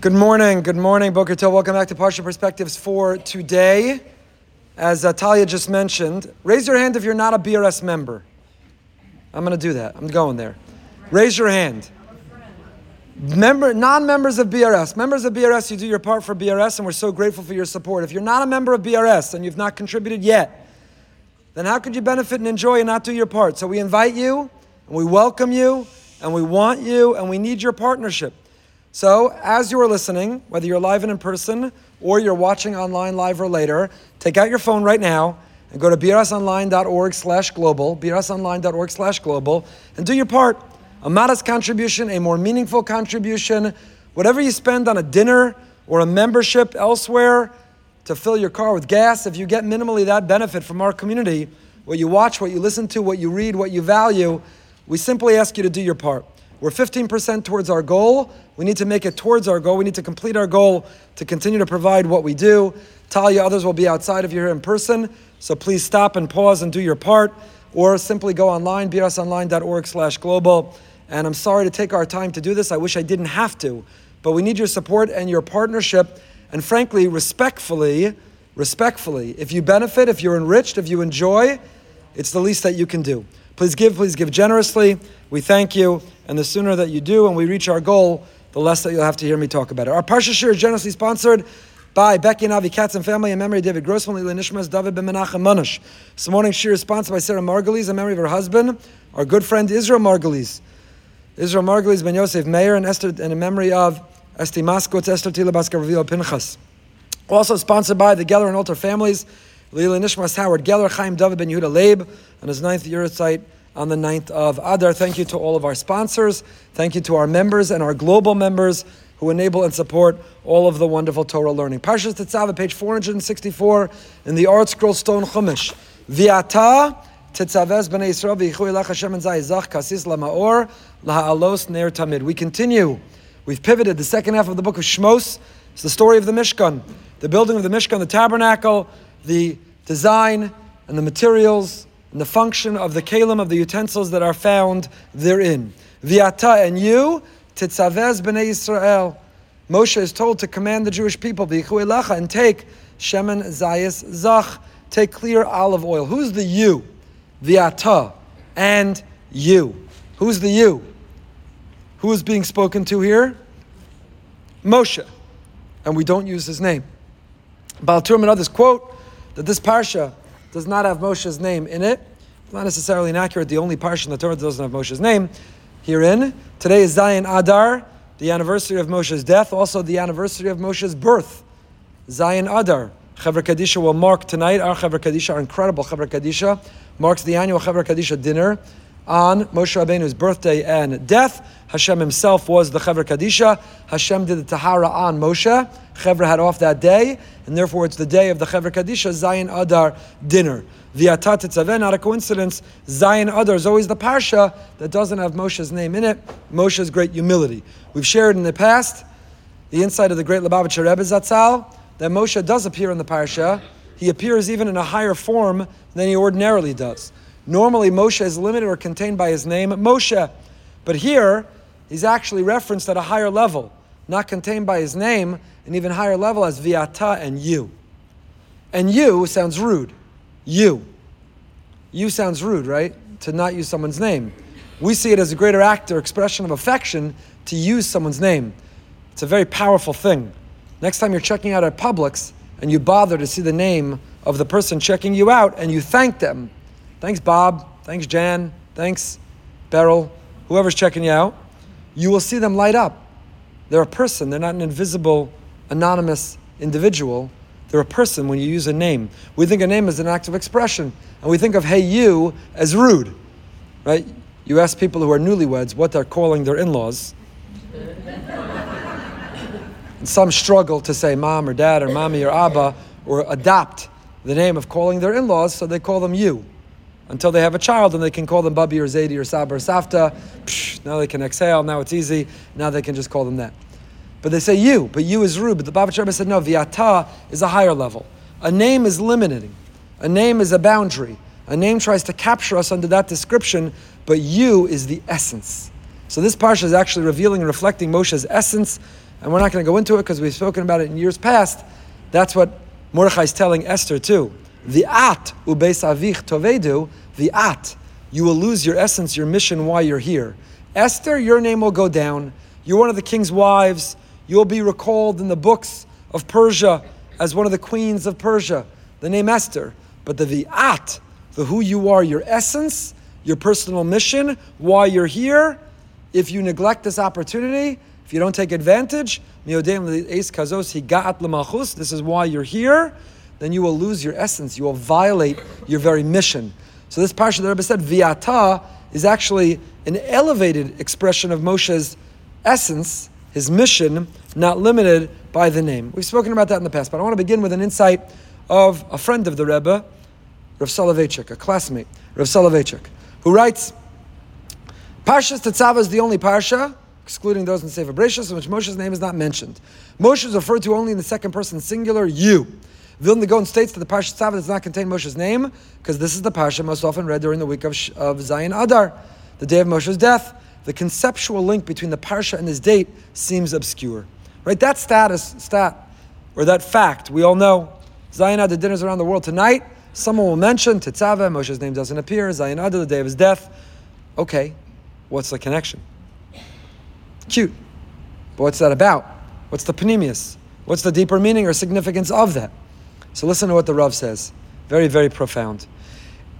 Good morning, good morning, Boker Tov. Welcome back to Parsha Perspectives for today. As uh, Talia just mentioned, raise your hand if you're not a BRS member. I'm going to do that. I'm going there. Raise your hand. Member, non-members of BRS. Members of BRS, you do your part for BRS, and we're so grateful for your support. If you're not a member of BRS and you've not contributed yet, then how could you benefit and enjoy and not do your part? So we invite you, and we welcome you, and we want you, and we need your partnership. So, as you are listening, whether you're live and in person or you're watching online live or later, take out your phone right now and go to brsonline.org slash global, brsonline.org slash global, and do your part. A modest contribution, a more meaningful contribution, whatever you spend on a dinner or a membership elsewhere to fill your car with gas, if you get minimally that benefit from our community, what you watch, what you listen to, what you read, what you value, we simply ask you to do your part. We're 15% towards our goal. We need to make it towards our goal. We need to complete our goal to continue to provide what we do. Talia, others will be outside of you here in person. So please stop and pause and do your part. Or simply go online, brsonline.org slash global. And I'm sorry to take our time to do this. I wish I didn't have to. But we need your support and your partnership. And frankly, respectfully, respectfully, if you benefit, if you're enriched, if you enjoy, it's the least that you can do. Please give, please give generously. We thank you. And the sooner that you do and we reach our goal, the less that you'll have to hear me talk about it. Our Parsha Shiur is generously sponsored by Becky and Avi Katz and family in memory of David Grossman, Lila Nishmas, David Ben Menachem Manush. This morning's Shiur is sponsored by Sarah Margulies in memory of her husband, our good friend Israel Margulies. Israel Margulies Ben Yosef Meir and Esther, and in memory of Esti Maskot, Esther Tila Baskar Pinchas. Also sponsored by the Geller and Alter families, Lila Nishmas Howard Geller, Chaim David Ben Yehuda Leib, on his ninth yahrtzeit on the 9th of Adar. Thank you to all of our sponsors. Thank you to our members and our global members who enable and support all of the wonderful Torah learning. Parshas Tetzaveh, page 464 in the ArtScroll Stone Chumash. Viata Tetzavez b'nei Yisrael v'yichu ilach Hashem and zayizach kasis lamaor laha'alos ner tamid. We continue. We've pivoted the second half of the book of Shmos. It's the story of the Mishkan, the building of the Mishkan, the tabernacle, the design and the materials, and the function of the keilim of the utensils that are found therein. Viata and you, titzavez b'nei Yisrael. Moshe is told to command the Jewish people, Kuilacha and take shemen zayis zach, take clear olive oil. Who's the you? Viata and you. Who's the you? Who is being spoken to here? Moshe. And we don't use his name. Baal Turim and others quote that this parsha does not have Moshe's name in it. Not necessarily inaccurate. The only parsha in the Torah that doesn't have Moshe's name herein. Today is Zayin Adar, the anniversary of Moshe's death, also the anniversary of Moshe's birth. Zayin Adar. Chevra Kadisha will mark tonight. Our Chevra Kadisha, our incredible Chevra Kadisha, marks the annual Chevra Kadisha dinner on Moshe Rabbeinu's birthday and death. Hashem himself was the Chevra Kadisha. Hashem did the Tahara on Moshe. Chevra had off that day, and therefore it's the day of the Chevra Kadisha, Zayin Adar dinner. The Atat not a coincidence. Zayin Adar is always the Parsha that doesn't have Moshe's name in it. Moshe's great humility. We've shared in the past the insight of the great Lubavitcher Rebbe Zatzal that Moshe does appear in the Parsha. He appears even in a higher form than he ordinarily does. Normally, Moshe is limited or contained by his name, Moshe. But here, he's actually referenced at a higher level, not contained by his name, an even higher level as Viata and you. And you sounds rude. You. You sounds rude, right? To not use someone's name. We see it as a greater act or expression of affection to use someone's name. It's a very powerful thing. Next time you're checking out at Publix and you bother to see the name of the person checking you out and you thank them, Thanks, Bob. Thanks, Jan. Thanks, Beryl. Whoever's checking you out. You will see them light up. They're a person. They're not an invisible, anonymous individual. They're a person when you use a name. We think a name is an act of expression, and we think of "Hey you" as rude, right? You ask people who are newlyweds what they're calling their in-laws. and some struggle to say mom or dad or mommy or abba or adopt the name of calling their in-laws, so they call them you until they have a child and they can call them Bubby or Zaidi or Saba or Safta. Psh, now they can exhale, now it's easy, now they can just call them that. But they say you, but you is rude. But the Baba Rebbe said no, Viata is a higher level. A name is limiting. A name is a boundary. A name tries to capture us under that description, but you is the essence. So this parsha is actually revealing and reflecting Moshe's essence and we're not going to go into it because we've spoken about it in years past. That's what Mordechai is telling Esther too. The at ubeis avich tovedu, the at, you will lose your essence, your mission why you're here. Esther, your name will go down. You're one of the king's wives. You'll be recalled in the books of Persia as one of the queens of Persia, the name Esther. But the vi'at, the who you are, your essence, your personal mission, why you're here, if you neglect this opportunity, if you don't take advantage, this is why you're here, then you will lose your essence. You will violate your very mission. So this parsha, the Rebbe said, viata, is actually an elevated expression of Moshe's essence, his mission, not limited by the name. We've spoken about that in the past, but I want to begin with an insight of a friend of the Rebbe, Rav Soloveitchik, a classmate, Rav Soloveitchik, who writes, Parshas Tetzaveh is the only parsha, excluding those in Sefer Bereshis, in which Moshe's name is not mentioned. Moshe is referred to only in the second person singular, you. Vilna Gaon states that the Parsha Tetzaveh does not contain Moshe's name, because this is the Parsha most often read during the week of, of Zayin Adar, the day of Moshe's death. The conceptual link between the Parsha and his date seems obscure. Right? That status, stat, or that fact, we all know. Zayin Adar dinners around the world tonight. Someone will mention Tetzaveh, Moshe's name doesn't appear, Zayin Adar, the day of his death. Okay, what's the connection? Cute. But what's that about? What's the panemius? What's the deeper meaning or significance of that? So listen to what the Rav says. Very, very profound.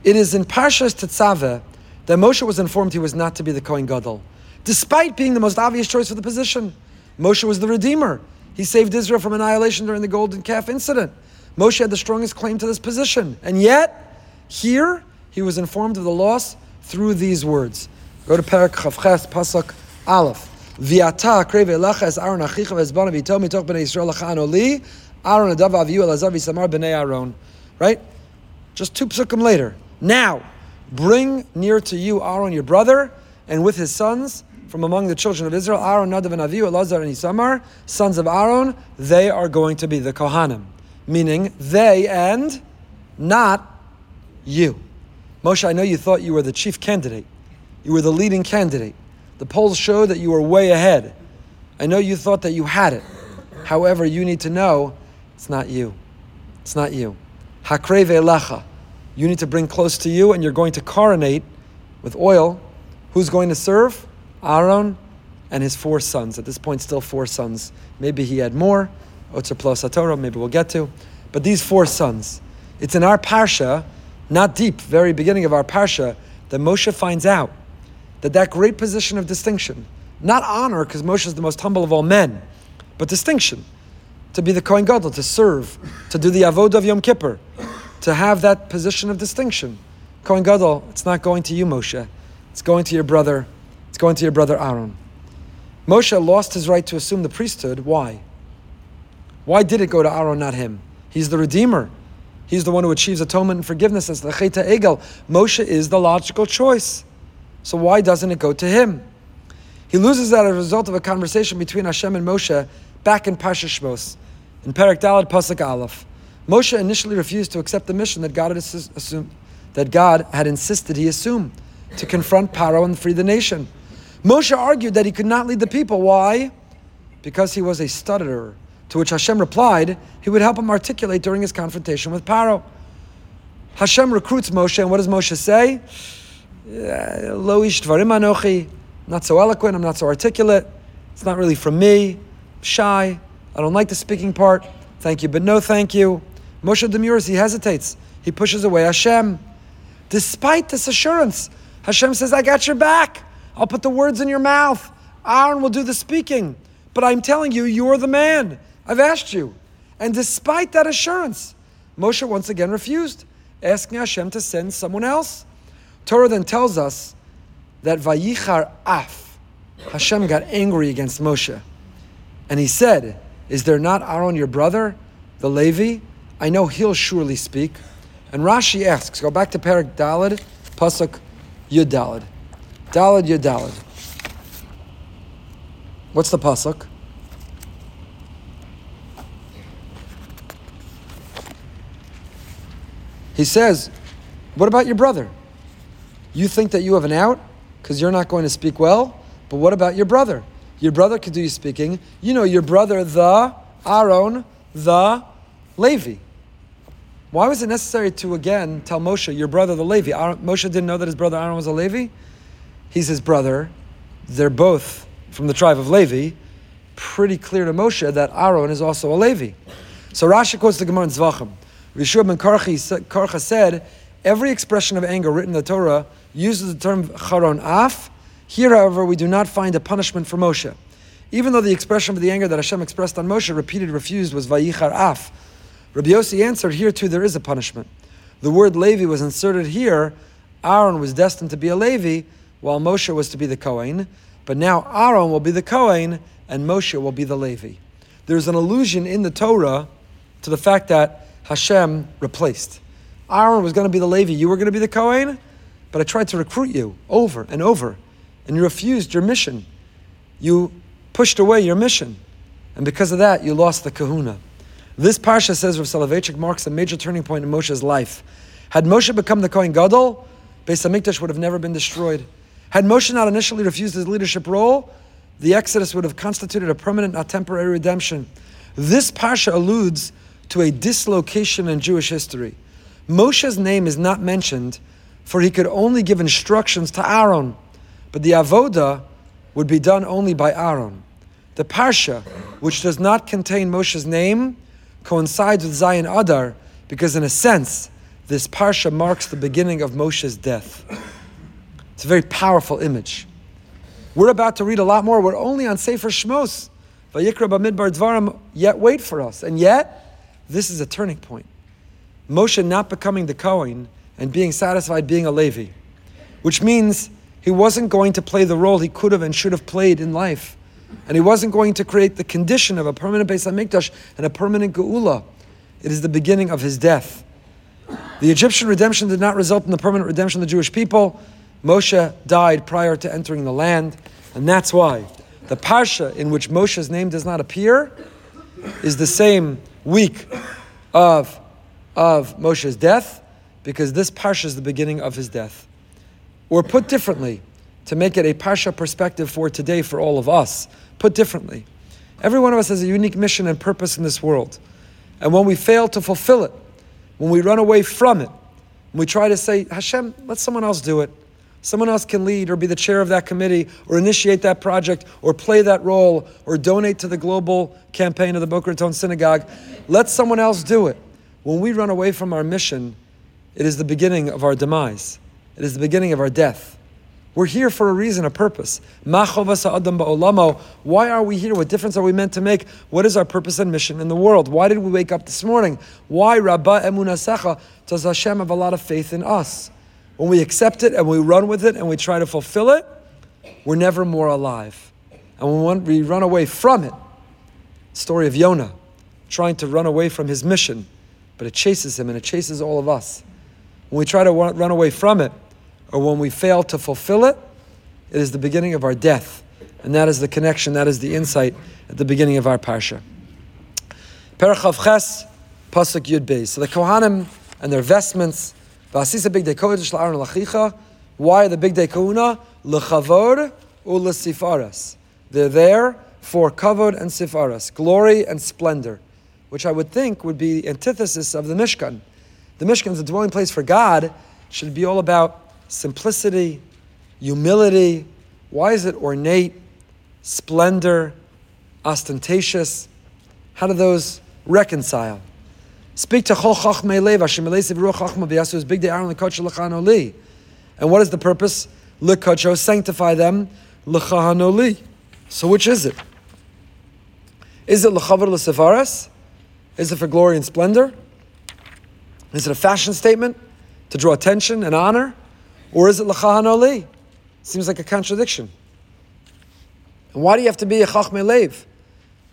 It is in Parshas Tetzaveh that Moshe was informed he was not to be the Kohen Gadol, despite being the most obvious choice for the position. Moshe was the Redeemer. He saved Israel from annihilation during the Golden Calf incident. Moshe had the strongest claim to this position. And yet, here, he was informed of the loss through these words. Go to Perak Chavches, Pasuk Aleph. Viata kreve elacha es Aaron achicha mitoch b'nei Yisrael Aaron adav aviyu elazar v'samar b'nei Aaron. Right? Just two psukim later. Now, bring near to you Aaron your brother and with his sons from among the children of Israel, Aaron, Nadav, and Avihu, Elazar, and Isamar, sons of Aaron, they are going to be the Kohanim. Meaning, they and not you. Moshe, I know you thought you were the chief candidate. You were the leading candidate. The polls show that you were way ahead. I know you thought that you had it. However, you need to know it's not you. It's not you. Hakreve elacha. You need to bring close to you, and you're going to coronate with oil. Who's going to serve? Aaron and his four sons. At this point, still four sons. Maybe he had more. Otzer plus Torah, maybe we'll get to. But these four sons. It's in our parsha, not deep, very beginning of our parsha, that Moshe finds out that that great position of distinction, not honor, because Moshe is the most humble of all men, but distinction, to be the Kohen Gadol, to serve, to do the Avodah of Yom Kippur, to have that position of distinction. Kohen Gadol, it's not going to you, Moshe. It's going to your brother. It's going to your brother Aaron. Moshe lost his right to assume the priesthood. Why? Why did it go to Aaron, not him? He's the Redeemer. He's the one who achieves atonement and forgiveness as the Cheta Egel. Moshe is the logical choice. So why doesn't it go to him? He loses that as a result of a conversation between Hashem and Moshe back in Pasha Shmos, in Perak Dalad Pasuk Aleph. Moshe initially refused to accept the mission that God had assumed, that God had insisted he assume to confront Paro and free the nation. Moshe argued that he could not lead the people. Why? Because he was a stutterer. To which Hashem replied, he would help him articulate during his confrontation with Paro. Hashem recruits Moshe, and what does Moshe say? Eh, Loish dvarim anochi. Not so eloquent. I'm not so articulate. It's not really from me. Shy. I don't like the speaking part. Thank you, but no thank you. Moshe demurs. He hesitates. He pushes away Hashem. Despite this assurance, Hashem says, I got your back. I'll put the words in your mouth. Aaron will do the speaking. But I'm telling you, you're the man. I've asked you. And despite that assurance, Moshe once again refused, asking Hashem to send someone else. Torah then tells us that Vayichar Af, Hashem got angry against Moshe. And he said, Is there not Aaron your brother, the Levi? I know he'll surely speak. And Rashi asks, go back to Perak Dalad, Pasuk Yud Dalad. Dalad Yud. What's the Pasuk? He says, What about your brother? You think that you have an out because you're not going to speak well, but what about your brother? Your brother you speaking. You know your brother, the Aaron, the Levi. Why was it necessary to again tell Moshe, your brother, the Levi? Aaron, Moshe didn't know that his brother Aaron was a Levi. He's his brother. They're both from the tribe of Levi. Pretty clear to Moshe that Aaron is also a Levi. So Rashi quotes the Gemara in Zvachim. Rishub ben Karcha said, every expression of anger written in the Torah uses the term charon af. Here, however, we do not find a punishment for Moshe. Even though the expression of the anger that Hashem expressed on Moshe, repeated, refused, was vayichar af. Rabbi Yossi answered, here too there is a punishment. The word Levi was inserted here. Aaron was destined to be a Levi, while Moshe was to be the Kohen. But now Aaron will be the Kohen, and Moshe will be the Levi. There's an allusion in the Torah to the fact that Hashem replaced. Aaron was going to be the Levi, you were going to be the Kohen, but I tried to recruit you over and over, and you refused your mission. You pushed away your mission, and because of that, you lost the kahuna. This parsha says Rav Soloveitchik marks a major turning point in Moshe's life. Had Moshe become the Kohen Gadol, Beis Hamikdash would have never been destroyed. Had Moshe not initially refused his leadership role, the Exodus would have constituted a permanent, not temporary redemption. This parsha alludes to a dislocation in Jewish history. Moshe's name is not mentioned, for he could only give instructions to Aaron, but the avoda would be done only by Aaron. The parsha, which does not contain Moshe's name, coincides with Zayin Adar because, in a sense, this parsha marks the beginning of Moshe's death. It's a very powerful image. We're about to read a lot more. We're only on Sefer Shmos. Vayikra Bamidbar Dvarim, yet wait for us. And yet, this is a turning point. Moshe not becoming the Kohen and being satisfied being a Levi, which means he wasn't going to play the role he could have and should have played in life. And he wasn't going to create the condition of a permanent Beis HaMikdash and a permanent Geula. It is the beginning of his death. The Egyptian redemption did not result in the permanent redemption of the Jewish people. Moshe died prior to entering the land, and that's why the parsha in which Moshe's name does not appear is the same week of, of Moshe's death, because this parsha is the beginning of his death. Or put differently, to make it a parsha perspective for today for all of us. Put differently, every one of us has a unique mission and purpose in this world. And when we fail to fulfill it, when we run away from it, when we try to say, Hashem, let someone else do it. Someone else can lead or be the chair of that committee or initiate that project or play that role or donate to the global campaign of the Boca Raton Synagogue. Let someone else do it. When we run away from our mission, it is the beginning of our demise. It is the beginning of our death. We're here for a reason, a purpose. Why are we here? What difference are we meant to make? What is our purpose and mission in the world? Why did we wake up this morning? Why, Rabba Emunasecha, does Hashem have a lot of faith in us? When we accept it and we run with it and we try to fulfill it, we're never more alive. And when we run away from it, story of Yonah, trying to run away from his mission, but it chases him and it chases all of us. When we try to run away from it, or when we fail to fulfill it, it is the beginning of our death. And that is the connection, that is the insight at the beginning of our parsha. Parachav Ches, Pasuk Yud Beis. So the Kohanim and their vestments, Vasisa Big Day. Why the Big Day Kahuna? Lechavod u'lesifaras. They're there for kavod and sifaras, glory and splendor, which I would think would be the antithesis of the Mishkan. The Mishkan is a dwelling place for God, should be all about simplicity, humility. Why is it ornate, splendor, ostentatious? How do those reconcile? Speak to Chol Chachmei Lev, Hashem Elesiv Ruach Chachma V'yasu Big Day Aaron L'kocho L'chano Li. And what is the purpose? L'kocho, oh, sanctify them, L'chano Li. So which is it? Is it L'chavar L'sefaras? Is it for glory and splendor? Is it a fashion statement to draw attention and honor? Or is it L'chahan Oli? Seems like a contradiction. And why do you have to be a Chachmei Lev?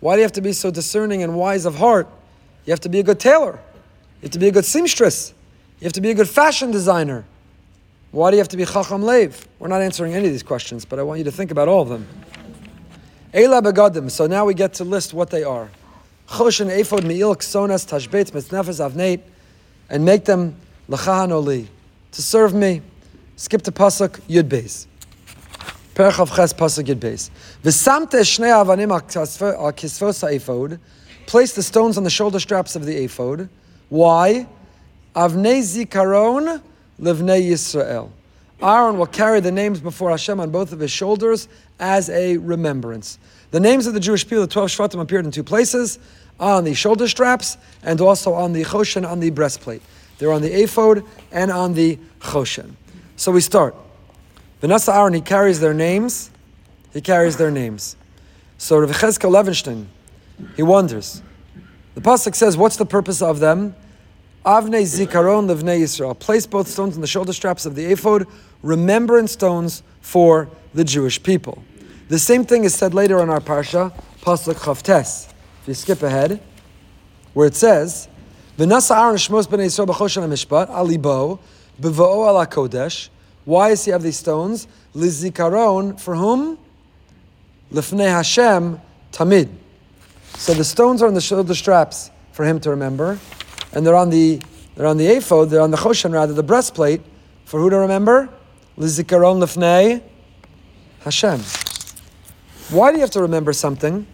Why do you have to be so discerning and wise of heart? You have to be a good tailor. You have to be a good seamstress. You have to be a good fashion designer. Why do you have to be Chacham Lev? We're not answering any of these questions, but I want you to think about all of them. Eila begadim. So now we get to list what they are. Choshen ephod mi'il ksonas tashbet mitznefes avneit, and make them lachahan oli to serve me. Skip to pasuk yud beis. Perach of Ches Pasuk Yud Beis. V'samte shnei avanim al kisvos ha'ephod. Place the stones on the shoulder straps of the ephod. Why? Avnei zikaron levnei Yisrael. Aaron will carry the names before Hashem on both of his shoulders as a remembrance. The names of the Jewish people, the 12 Shvatim, appeared in two places on the shoulder straps and also on the Choshen, on the breastplate. They're on the ephod and on the Choshen. So we start. V'nasa Aaron, he carries their names. He carries their names. So Rav Cheskel Levenstein, he wonders. The pasuk says, "What's the purpose of them?" Avnei zikaron levnei Yisrael. Place both stones in the shoulder straps of the ephod, remembrance stones for the Jewish people. The same thing is said later in our parsha, pasuk Chavtes. If you skip ahead, where it says, "V'nasa Aaron shmos b'nei Yisrael b'choshen mishpat alibo b'vo'o ala kodesh." Why does he have these stones? Lizikaron, for whom? Lifnei Hashem, tamid. So the stones are on the shoulder straps for him to remember, and they're on the they're on the ephod, they're on the choshen rather, the breastplate, for who to remember? Lizikaron lifnei Hashem. Why do you have to remember something?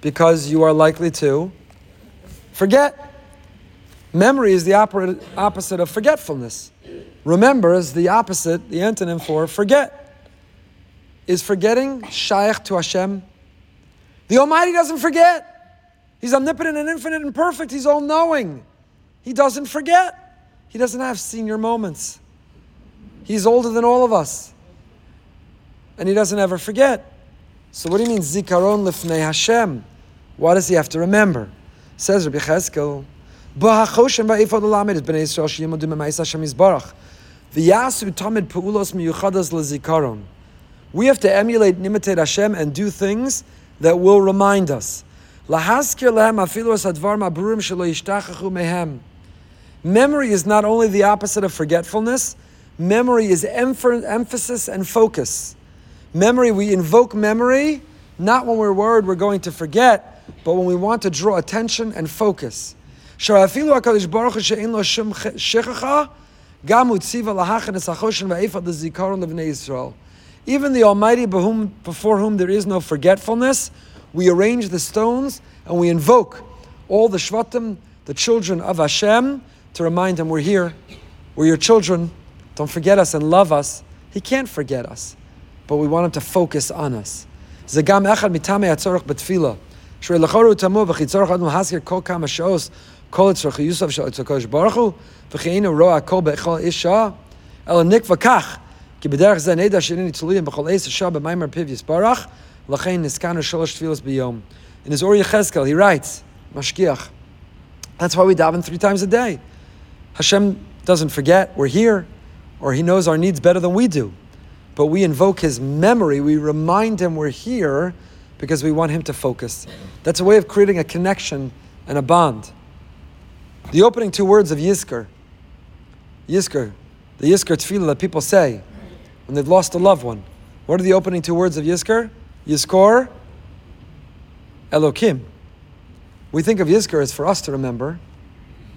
Because you are likely to forget. Memory is the opposite of forgetfulness. Remember is the opposite, the antonym for forget. Is forgetting shaykh to Hashem? The Almighty doesn't forget. He's omnipotent and infinite and perfect. He's all knowing. He doesn't forget. He doesn't have senior moments. He's older than all of us. And he doesn't ever forget. So what do you mean zikaron lifnei Hashem? Why does he have to remember? Says Rabbi Cheskel, We have to emulate and imitate Hashem and do things that will remind us. Memory is not only the opposite of forgetfulness, memory is emphasis and focus. Memory, we invoke memory not when we're worried we're going to forget, but when we want to draw attention and focus. Even the Almighty, before whom there is no forgetfulness, we arrange the stones and we invoke all the Shvatim, the children of Hashem, to remind him we're here, we're your children, don't forget us and love us. He can't forget us, but we want him to focus on us. Zagam echad mitame atzorach betfila. Shrei lechoru tamu v'chitzorach adnu haskir kol kama kol etzorach yusuf shal etzokosh baruch hu v'cheinu roa kol be'echol isha el nik v'kach ki b'derech zeh neda shenini tzuliyim b'chol eis isha b'maimer piv yisbarach l'chein niskanu shalosh tfilos b'yom. In his Ohr Yechezkel, he writes, Mashgiach. That's why we daven three times a day. Hashem doesn't forget we're here or he knows our needs better than we do. But we invoke his memory, we remind him we're here because we want him to focus. That's a way of creating a connection and a bond. The opening two words of Yizkor, Yizkor, the Yizkor tefillah that people say when they've lost a loved one. What are the opening two words of Yizkor? Yizkor, Elokim. We think of Yizkor as for us to remember.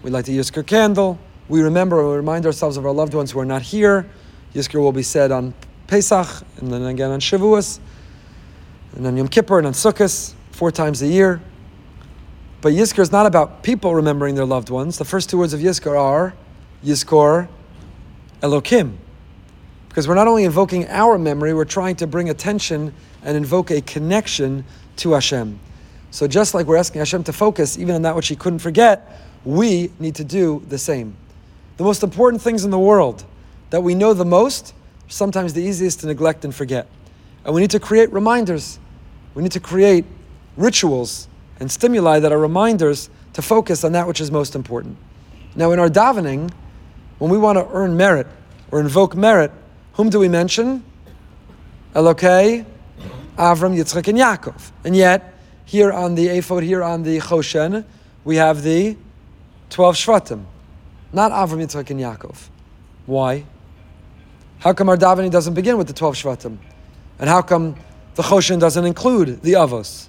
We light the Yizkor candle. We remember, we remind ourselves of our loved ones who are not here. Yizkor will be said on Pesach, and then again on Shavuos, and on Yom Kippur, and on Sukkot, four times a year. But Yizkor is not about people remembering their loved ones. The first two words of Yizkor are Yizkor Elokim. Because we're not only invoking our memory, we're trying to bring attention and invoke a connection to Hashem. So just like we're asking Hashem to focus even on that which He couldn't forget, we need to do the same the most important things in the world that we know the most, sometimes the easiest to neglect and forget. And we need to create reminders. We need to create rituals and stimuli that are reminders to focus on that which is most important. Now, in our davening, when we want to earn merit or invoke merit, whom do we mention? Elokei, Avram, Yitzchak, and Yaakov. And yet, here on the ephod, here on the Choshen, we have the 12 Shvatim. Not Avram, Yitzchak, and Yaakov. Why? How come our davening doesn't begin with the 12 Shvatim? And how come the Choshen doesn't include the Avos?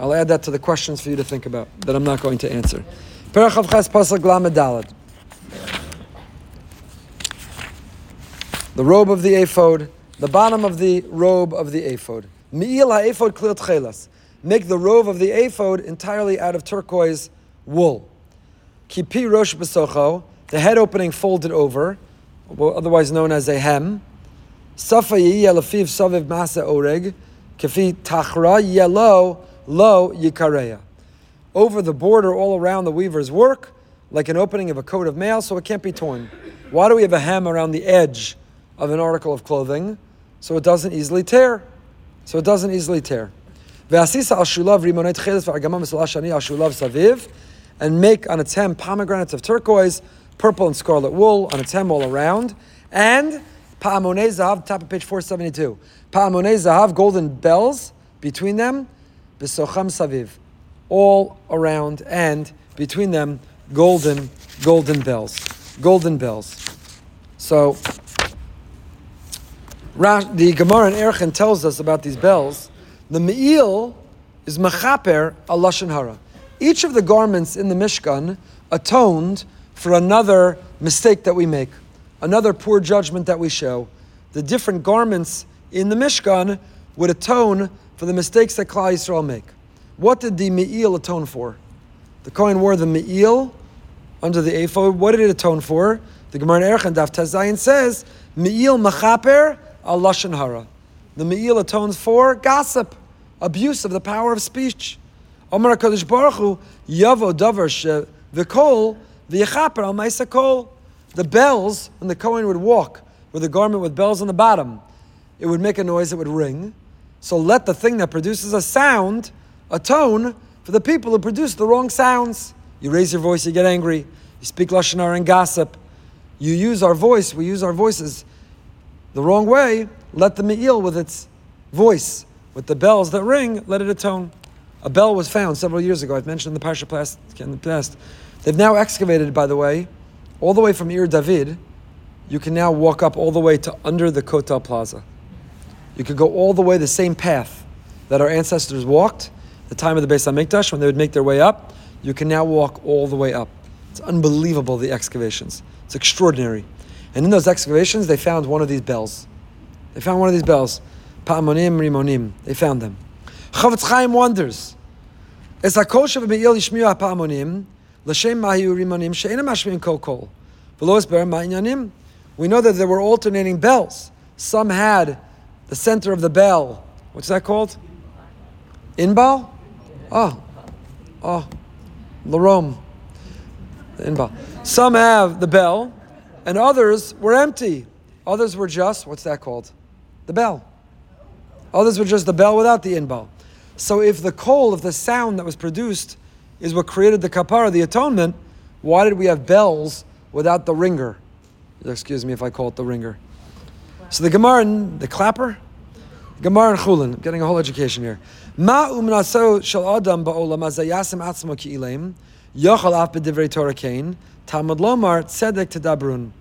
I'll add that to the questions for you to think about that I'm not going to answer. The robe of the ephod the bottom of the robe of the ephod. Mi'il ha'ephod tchelas. Make the robe of the ephod entirely out of turquoise wool. Kipi rosh besocho, the head opening folded over, otherwise known as a hem. Safa yelafiv saviv masa oreg, kafi tachra yellow lo yikareya. Over the border all around the weaver's work, like an opening of a coat of mail, so it can't be torn. Why do we have a hem around the edge of an article of clothing? So it doesn't easily tear. So it doesn't easily tear. And make on its hem pomegranates of turquoise, purple and scarlet wool on its hem all around. And pa'amonei zahav, top of page 472. Pa'amonei zahav, golden bells between them, b'socham saviv, all around and between them, golden, golden bells, golden bells. So, the Gemara in Erchin tells us about these bells. The Me'il is Mechaper al Lashon Hara. Each of the garments in the Mishkan atoned for another mistake that we make, another poor judgment that we show. The different garments in the Mishkan would atone for the mistakes that Klal Yisrael make. What did the Me'il atone for? The Kohen wore the Me'il under the ephod. What did it atone for? The Gemara in Erchan Daf Tazayin says, Me'il Mechaper al Hara. The Me'il atones for gossip, abuse of the power of speech. Omar HaKadosh Baruch Hu, Yavo Davar V'kol V'yechaper al Maisa Kol. The bells, when the Kohen would walk with a garment with bells on the bottom, it would make a noise, it would ring. So let the thing that produces a sound atone for the people who produce the wrong sounds. You raise your voice, you get angry. You speak Lashon and gossip. You use our voice, we use our voices the wrong way, let the me'il with its voice, with the bells that ring, let it atone. A bell was found several years ago. I've mentioned in the Parsha in the past. They've now excavated, by the way, all the way from Ir David. You can now walk up all the way to under the Kotel Plaza. You could go all the way the same path that our ancestors walked, the time of the Beis Hamikdash, when they would make their way up. You can now walk all the way up. It's unbelievable, the excavations. It's extraordinary. And in those excavations, they found one of these bells. They found one of these bells. Pa'amonim rimonim. They found them. Chofetz Chaim wonders. We know that there were alternating bells. Some had the center of the bell. What's that called? Inbal? Oh. Oh. Larome. Inbal. Some have the bell and others were empty. Others were just, what's that called? The bell. Others were just the bell without the inbal. So if the coal, if the sound that was produced is what created the kapara, the atonement, why did we have bells without the ringer? Excuse me if I call it the ringer. So the Gemara, the clapper, Gemara and Chulin, getting a whole education here. Ma umnaso shel adam ba'olam azayasim atzmo ki ilaim, yochal af b'divrei Torah kain, Talmud lomar tzedek tedabrun.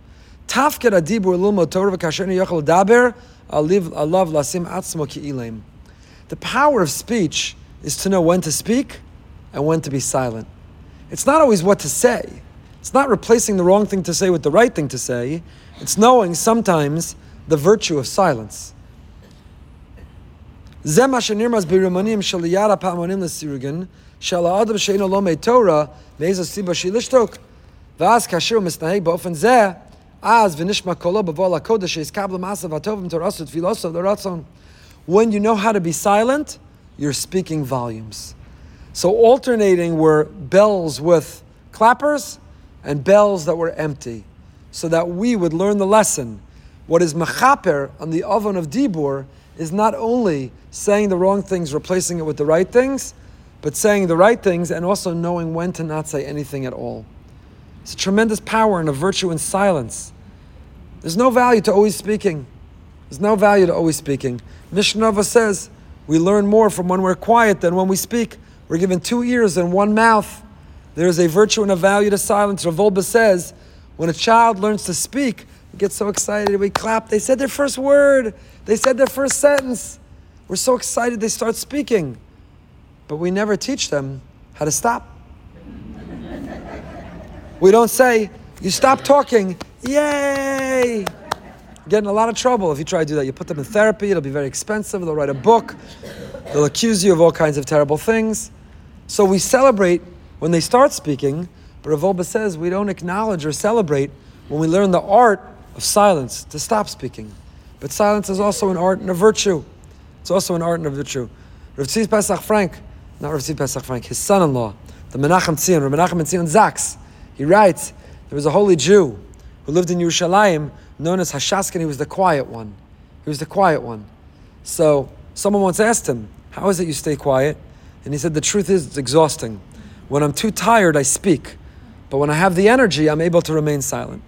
Tafked adibur lilmo Torah v'kasherni yochel daber alav lasim atzmo ki'ilim. The power of speech is to know when to speak and when to be silent. It's not always what to say. It's not replacing the wrong thing to say with the right thing to say. It's knowing sometimes the virtue of silence. When you know how to be silent, you're speaking volumes. So alternating were bells with clappers and bells that were empty, so that we would learn the lesson what is mechaper on the oven of Dibur is not only saying the wrong things, replacing it with the right things, but saying the right things and also knowing when to not say anything at all. It's a tremendous power and a virtue in silence. There's no value to always speaking. There's no value to always speaking. Mishnah says we learn more from when we're quiet than when we speak. We're given two ears and one mouth. There is a virtue and a value to silence. Rav Wolbe says when a child learns to speak, get so excited, we clap. They said their first word, they said their first sentence. We're so excited they start speaking. But we never teach them how to stop. We don't say, you stop talking, yay! get in a lot of trouble if you try to do that. You put them in therapy, it'll be very expensive, they'll write a book, they'll accuse you of all kinds of terrible things. So we celebrate when they start speaking, but Rav Wolbe says we don't acknowledge or celebrate when we learn the art of silence, to stop speaking. But silence is also an art and a virtue. It's also an art and a virtue. Rav Tzvi Pesach Frank, not Rav Tzvi Pesach Frank, his son-in-law, the Menachem Tzion, Rav Menachem Tzion Zaks, he writes, there was a holy Jew who lived in Yerushalayim, known as Hashaskin. He was the quiet one. He was the quiet one. So someone once asked him, how is it you stay quiet? And he said, the truth is, it's exhausting. When I'm too tired, I speak. But when I have the energy, I'm able to remain silent.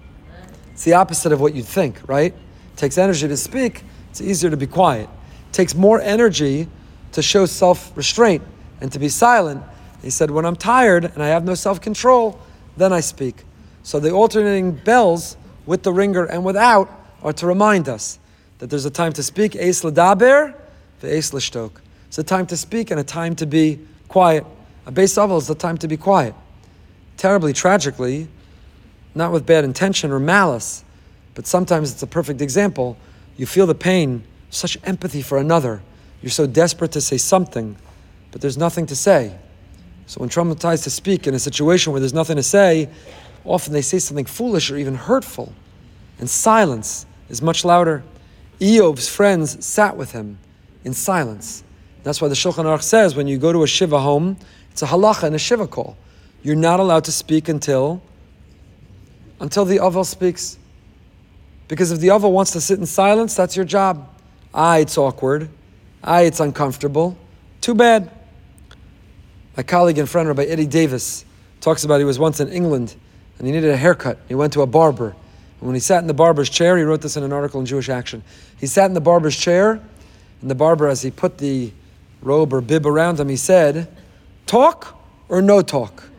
It's the opposite of what you'd think, right? It takes energy to speak, it's easier to be quiet. It takes more energy to show self restraint and to be silent. He said, When I'm tired and I have no self control, then I speak. So the alternating bells with the ringer and without are to remind us that there's a time to speak, Eis Ladaber, the Eis Lishtok. It's a time to speak and a time to be quiet. A base level is the time to be quiet. Terribly, tragically, not with bad intention or malice, but sometimes it's a perfect example. You feel the pain, such empathy for another. You're so desperate to say something, but there's nothing to say. So when traumatized to speak in a situation where there's nothing to say, often they say something foolish or even hurtful. And silence is much louder. Eob's friends sat with him in silence. That's why the Shulchan Aruch says when you go to a Shiva home, it's a halacha and a Shiva call. You're not allowed to speak until until the Avel speaks. Because if the Avel wants to sit in silence, that's your job. Ah, it's awkward. Ah, it's uncomfortable. Too bad. My colleague and friend, Rabbi Eddie Davis, talks about he was once in England and he needed a haircut. He went to a barber. And when he sat in the barber's chair, he wrote this in an article in Jewish Action. He sat in the barber's chair, and the barber, as he put the robe or bib around him, he said, Talk or no talk?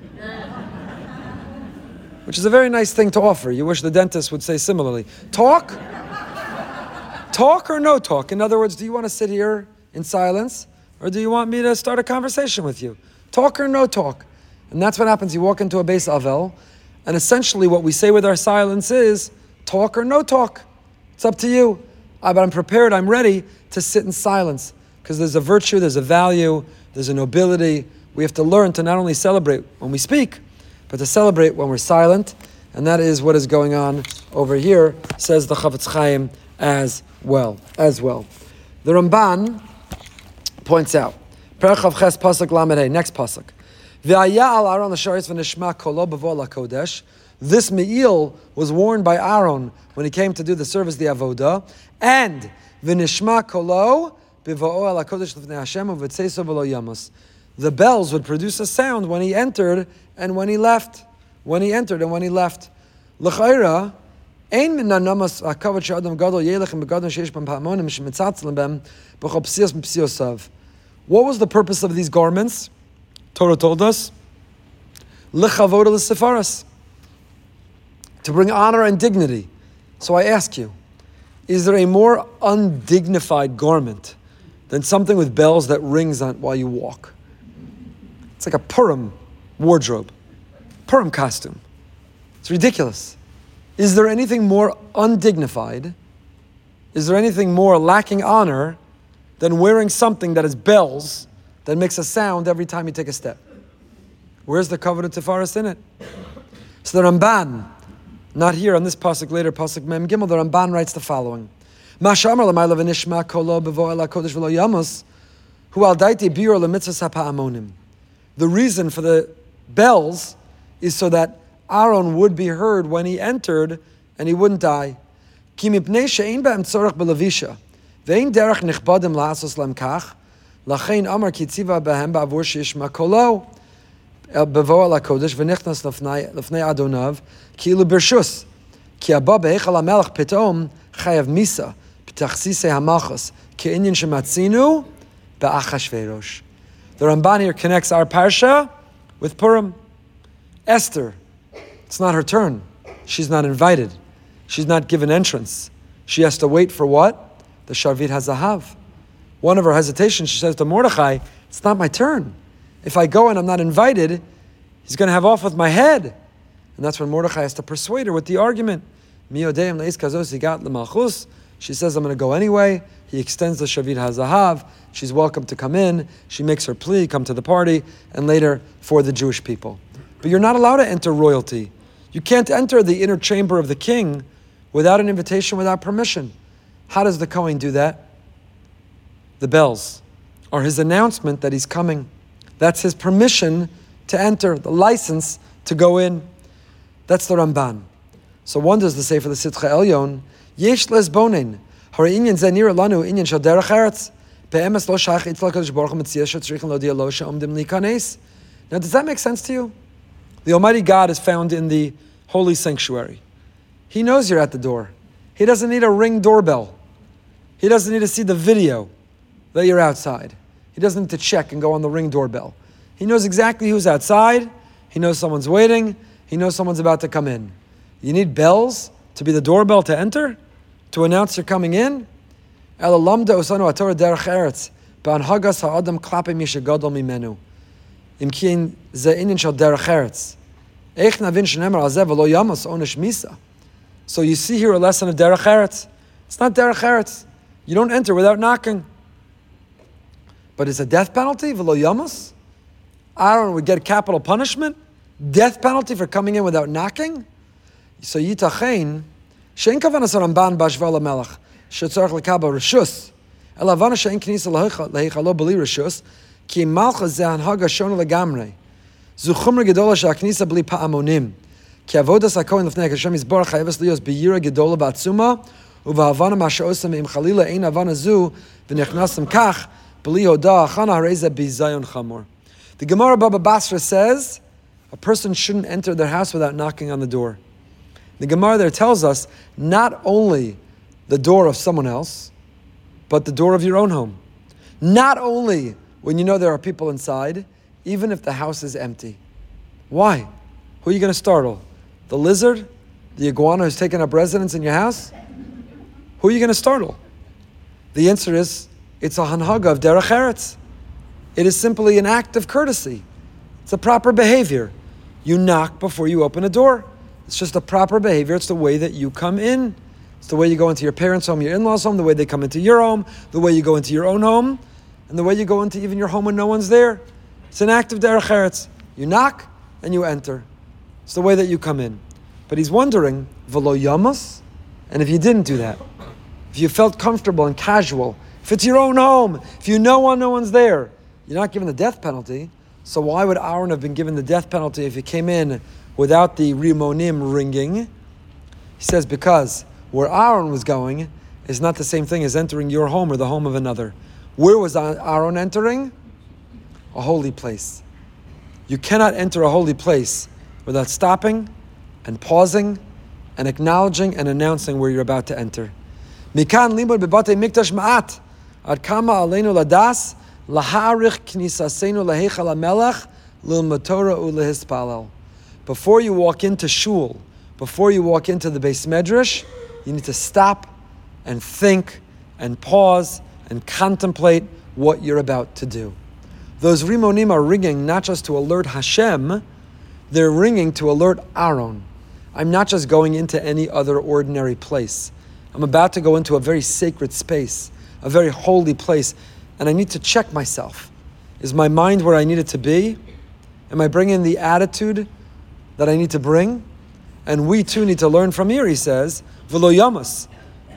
Which is a very nice thing to offer. You wish the dentist would say similarly. Talk? talk or no talk? In other words, do you want to sit here in silence or do you want me to start a conversation with you? Talk or no talk? And that's what happens. You walk into a base Avel, and essentially what we say with our silence is talk or no talk. It's up to you. Uh, but I'm prepared, I'm ready to sit in silence because there's a virtue, there's a value, there's a nobility. We have to learn to not only celebrate when we speak, but to celebrate when we're silent. And that is what is going on over here, says the Chafetz Chaim as well. As well. The Ramban points out, Ches Pasuk next Pasuk. This me'il was worn by Aaron when he came to do the service, the avoda, and. The bells would produce a sound when he entered and when he left. When he entered and when he left. L'chayra. What was the purpose of these garments? Torah told us, L'chavoda l'sefaras, to bring honor and dignity. So I ask you, is there a more undignified garment than something with bells that rings on while you walk? It's like a Purim wardrobe, Purim costume. It's ridiculous. Is there anything more undignified? Is there anything more lacking honor than wearing something that has bells that makes a sound every time you take a step. Where's the covenant tifaris in it? So the Ramban, not here on this pasuk later, pasuk Mem Gimel, the Ramban writes the following: Mashamar l'mayla v'nishma kolo bevo el v'lo yamas, hu al daiti biur l'mitzvah ha'amonim. The reason for the bells is so that Aaron would be heard when he entered and he wouldn't die. Ki mipnei she'in ba'em tzorach b'levisha. ואין דרך נכבדם לעשות להם כך, לכן אמר כי ציווה בהם בעבור שישמע קולו בבוא על הקודש ונכנס לפני, לפני אדוניו כאילו ברשוס. כי הבא בהיכל המלך פתאום חייב מיסה בתכסיסי המלכוס כעניין שמצינו באחשוורוש. The Ramban here connects our parsha with Purim. Esther, it's not her turn. She's not invited. She's not given entrance. She has to wait for what? the Sharvit Hazahav. One of her hesitations, she says to Mordechai, It's not my turn. If I go and I'm not invited, he's going to have off with my head. And that's when Mordechai has to persuade her with the argument. She says, I'm going to go anyway. He extends the Sharvit HaZahav. She's welcome to come in. She makes her plea, come to the party, and later for the Jewish people. But you're not allowed to enter royalty. You can't enter the inner chamber of the king without an invitation, without permission. How does the Kohen do that? The bells are his announcement that he's coming. That's his permission to enter, the license to go in. That's the Ramban. So one does the say for the Sitcha Elyon, Yesh lesbonin, hara inyan zenir lanu inyan shal derech eretz, be'emes lo shach itzla kadosh baruch mitziyah shetzrichen lo dia lo. Now does that make sense to you? The Almighty God is found in the holy sanctuary. He knows you're at the door. He doesn't need a ring doorbell. He doesn't need to see the video that you're outside. He doesn't need to check and go on the ring doorbell. He knows exactly who's outside. He knows someone's waiting. He knows someone's about to come in. You need bells to be the doorbell to enter, to announce you're coming in. Yamas onish misa. So you see here a lesson of derech eretz. It's not derech eretz. You don't enter without knocking. But it's a death penalty, v'lo yamas. Aaron would get capital punishment, death penalty for coming in without knocking. So yitachein, shein kavanas Ramban bashva melech shetzarch lekaba rishus, elavana shein knisa lehechalo beli rishus, ki malcha ze hanhaga shona legamrei. Zu chumra gedola shaknisa bli pa'amonim. כי עבודת הכהן לפני הקשם יסבור חייבת להיות בירא גדולה בעצומה, ובהבנה מה שעושים אם חלילה אין הבנה זו, ונכנסים כך, בלי הודעה הכנה, הרי זה ביזיון חמור. The Gemara Baba Basra says, a person shouldn't enter their house without knocking on the door. The Gemara there tells us not only the door of someone else, but the door of your own home. Not only when you know there are people inside, even if the house is empty. Why? Who are you going to startle? The lizard? The iguana who's taken up residence in your house? Who are you going to startle? The answer is it's a hanhaga of derech eretz. It is simply an act of courtesy. It's a proper behavior. You knock before you open a door. It's just the proper behavior. It's the way that you come in. It's the way you go into your parents' home, your in-laws' home, the way they come into your home, the way you go into your own home, and the way you go into even your home when no one's there. It's an act of derech eretz. You knock and you enter. It's the way that you come in. But he's wondering, velo yamas? And if you didn't do that, if you felt comfortable and casual, if it's your own home, if you know one, no one's there, you're not given the death penalty. So why would Aaron have been given the death penalty if he came in without the rimonim ringing? He says because where Aaron was going is not the same thing as entering your home or the home of another. Where was Aaron entering? A holy place. You cannot enter a holy place without stopping and pausing and acknowledging and announcing where you're about to enter. Mikan bebate mikdash ma'at ad kama aleinu ladas laharich matorah ulehispalel. Before you walk into shul, before you walk into the Beis Medrash, you need to stop and think and pause and contemplate what you're about to do. Those rimonim are ringing not just to alert Hashem, they're ringing to alert Aaron. I'm not just going into any other ordinary place. I'm about to go into a very sacred space, a very holy place, and I need to check myself. Is my mind where I need it to be? Am I bringing the attitude that I need to bring? And we too need to learn from here, he says, Velo yamas.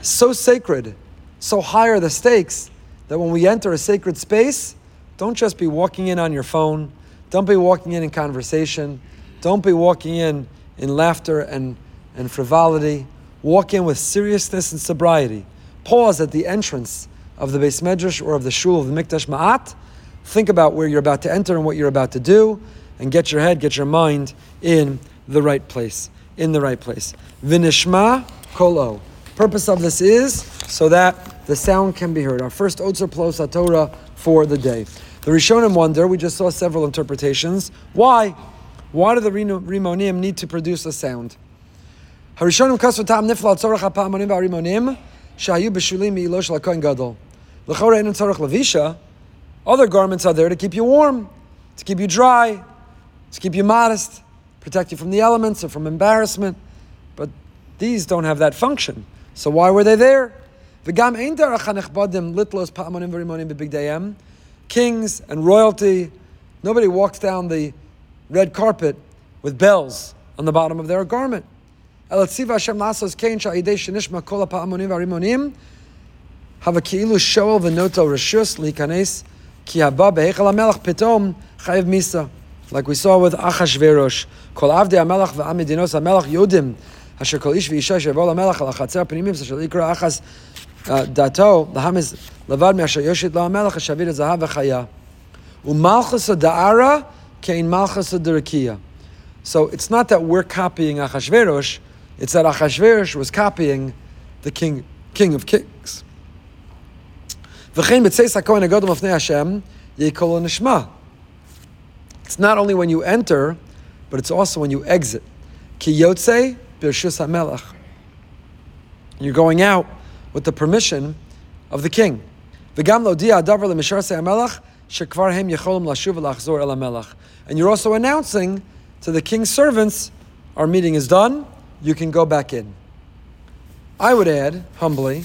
So sacred, so high are the stakes that when we enter a sacred space, don't just be walking in on your phone, don't be walking in in conversation, don't be walking in in laughter and, and frivolity. Walk in with seriousness and sobriety. Pause at the entrance of the Beis Medrash or of the Shul of the Mikdash Ma'at. Think about where you're about to enter and what you're about to do, and get your head, get your mind in the right place. In the right place. Vinishma kolo. Purpose of this is so that the sound can be heard. Our first Otzer Plos Torah for the day. The Rishonim wonder, we just saw several interpretations. Why? Why do the Rimonim need to produce a sound? Harishonim kasvatam nifla tzorach ha'pa'amonim ba'rimonim shayu b'shulim mi'ilo shel ha'kohen gadol. L'chora enu tzorach levisha. Other garments are there to keep you warm, to keep you dry, to keep you modest, protect you from the elements or from embarrassment. But These don't have that function. So why were they there? Kings and royalty, nobody walks down the red carpet with bells on the bottom of their garment. Elatziva Hashem lasos kein sha'idei shenishma kol ha'pa'amonim v'rimonim have a ki'ilu. Like we saw with Achashverosh, kol avdei hamelach v'amidinos hamelach yodim asher kol ish v'isha shevol hamelach al achatzer pnimim asher ikra achas uh, dato lahamis levad me'asher yoshit hamelach hashavir zahav v'chaya umalchus da'ara kein malchus derakia. So it's not that we're copying Achashverosh, it's that Achashverosh was copying the king, king of kings. It's not only when you enter, but it's also when you exit. Ki yotze You're going out with the permission of the king. And you're also announcing to the king's servants, our meeting is done, you can go back in. I would add, humbly,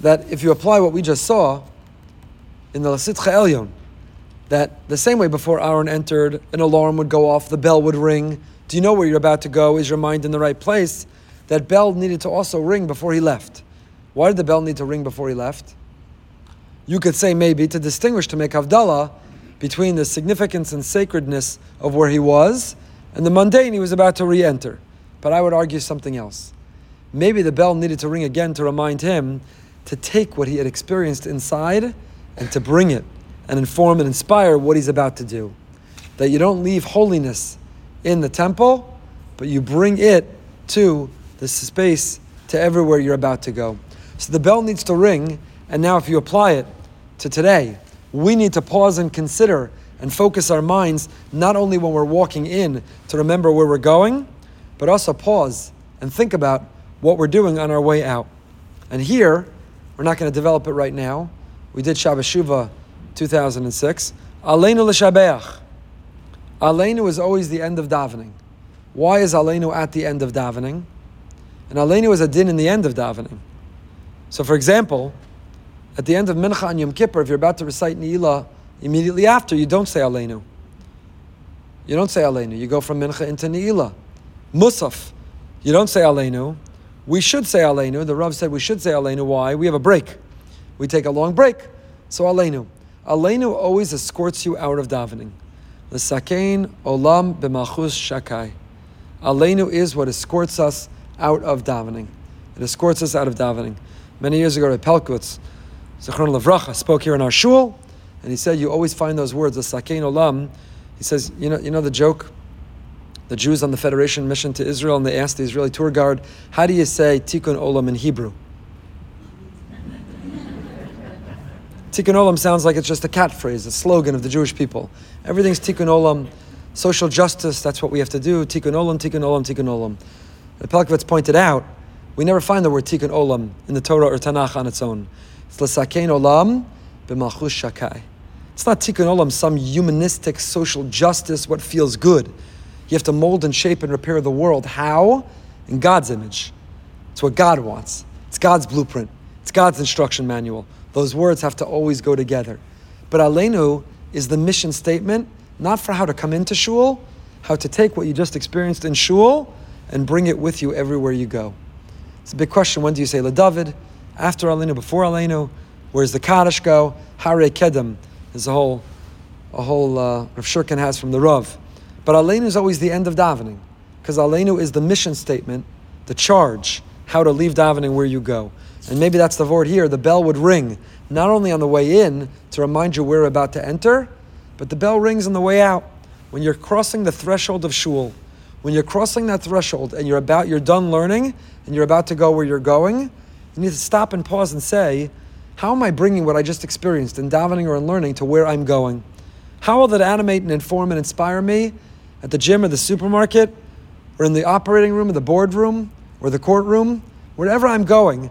that if you apply what we just saw in the Lasitcha Elyon, that the same way before Aaron entered, an alarm would go off, the bell would ring. Do you know where you're about to go? Is your mind in the right place? That bell needed to also ring before he left. Why did the bell need to ring before he left? You could say maybe to distinguish, to make Havdalah between the significance and sacredness of where he was and the mundane he was about to re enter. But I would argue something else. Maybe the bell needed to ring again to remind him to take what he had experienced inside and to bring it and inform and inspire what he's about to do. That you don't leave holiness in the temple, but you bring it to the space, to everywhere you're about to go. So the bell needs to ring, and now if you apply it to today, we need to pause and consider and focus our minds not only when we're walking in to remember where we're going, but also pause and think about what we're doing on our way out. And here, we're not going to develop it right now. We did Shabbos Shuvah 2006. Aleinu l'shabeach. Aleinu is always the end of davening. Why is Aleinu at the end of davening? And Aleinu is a din in the end of davening. So, for example, at the end of Mincha and Yom Kippur, if you're about to recite Ne'ilah immediately after, you don't say Aleinu. You don't say Aleinu. You go from Mincha into Ne'ilah. Musaf, you don't say Aleinu. We should say Aleinu. The Rav said we should say Aleinu. Why? We have a break. We take a long break. So Aleinu. Aleinu always escorts you out of davening. L'sakein olam b'malchus shakai. Aleinu is what escorts us out of davening. It escorts us out of davening. Many years ago at Pelkutz, Zichron Lavracha spoke here in our shul, and he said, you always find those words, the L'sakein olam. He says, you know, you know the joke? the Jews on the Federation mission to Israel, and they asked the Israeli tour guide, How do you say tikkun olam in Hebrew? Tikkun olam sounds like it's just a catchphrase, a slogan of the Jewish people. Everything's tikkun olam, social justice, that's what we have to do. Tikkun olam, tikkun olam, tikkun olam. The Pelkovitz pointed out, we never find the word tikkun olam in the Torah or Tanakh on its own. It's olam b'malchus shakai. It's not tikkun olam, some humanistic social justice, what feels good. You have to mold and shape and repair the world. How? In God's image. It's what God wants. It's God's blueprint. It's God's instruction manual. Those words have to always go together. But Aleinu is the mission statement, not for how to come into shul, how to take what you just experienced in shul and bring it with you everywhere you go. It's a big question. When do you say LaDavid? After Aleinu, before Aleinu? Where's the Kaddish go? Harerei Kedem is a whole, a whole uh, Rav Shurkin has from the Rav. But Aleinu is always the end of davening, because Aleinu is the mission statement, the charge, how to leave davening where you go. And maybe that's the word here. The bell would ring, not only on the way in to remind you we're about to enter, but the bell rings on the way out. When you're crossing the threshold of shul, when you're crossing that threshold and you're about, you're done learning and you're about to go where you're going, you need to stop and pause and say, how am I bringing what I just experienced in davening or in learning to where I'm going? How will that animate and inform and inspire me at the gym or the supermarket or in the operating room or the boardroom or the courtroom, wherever I'm going,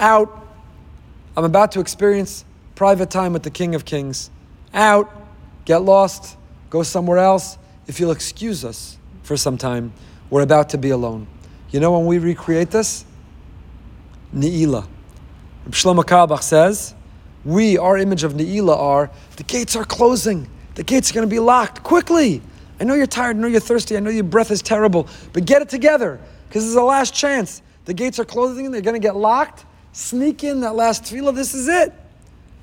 out, I'm about to experience private time with the King of Kings. Out, get lost, go somewhere else. If you'll excuse us for some time, we're about to be alone. You know when we recreate this? Ne'ilah. Shlomo Carlebach says, we, our image of Ne'ilah are, the gates are closing. The gates are going to be locked quickly. I know you're tired, I know you're thirsty, I know your breath is terrible, but get it together because this is the last chance. The gates are closing, they're going to get locked. Sneak in that last tefillah, this is it.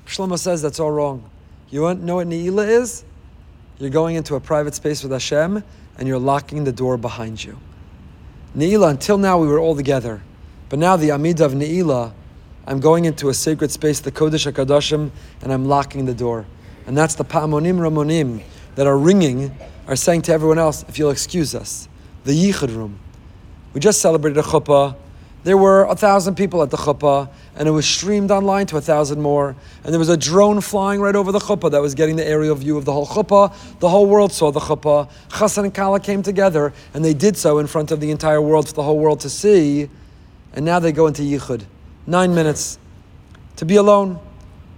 Shlomo says that's all wrong. You know what Ne'ilah is? You're going into a private space with Hashem and you're locking the door behind you. Ne'ilah, until now we were all together. But now the Amid of Ne'ilah, I'm going into a sacred space, the Kodesh HaKadoshim, and I'm locking the door. And that's the Pa'amonim Ramonim that are ringing, are saying to everyone else, if you'll excuse us, the Yichud room. We just celebrated a chuppah. There were a thousand people at the chuppah, and it was streamed online to a thousand more. And there was a drone flying right over the chuppah that was getting the aerial view of the whole chuppah. The whole world saw the chuppah. Chassan and Kala came together, and they did so in front of the entire world for the whole world to see. And now they go into Yichud. Nine minutes to be alone,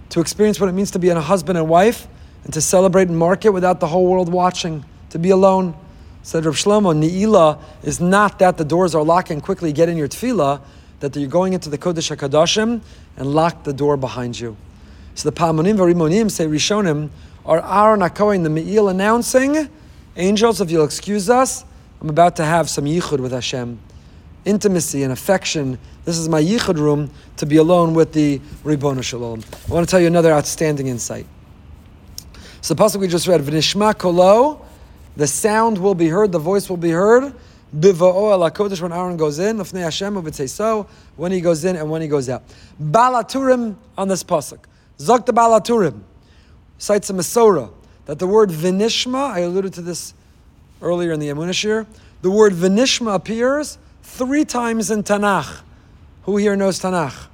to experience what it means to be a husband and wife, and to celebrate and mark it without the whole world watching, to be alone. Said Rav Shlomo, Ne'ilah is not that the doors are locking quickly, get in your tefillah, that you're going into the Kodesh HaKadoshim and lock the door behind you. So the Pamonim Varimonim say Rishonim are Aaron HaKohen, the Me'il announcing, angels, if you'll excuse us, I'm about to have some yichud with Hashem. Intimacy and affection. This is my yichud room to be alone with the Ribbon Shalom. I want to tell you another outstanding insight. So the pasuk we just read, V'nishma kolo, the sound will be heard, the voice will be heard. Biva'o ala kodesh when Aaron goes in, lefnei Hashem so, when he goes in and when he goes out. Baal HaTurim on this pasuk. Zok the Baal HaTurim cites a Masorah that the word Vinishma, I alluded to this earlier in the Amunashir, the word Vinishma appears three times in Tanakh. Who here knows Tanakh?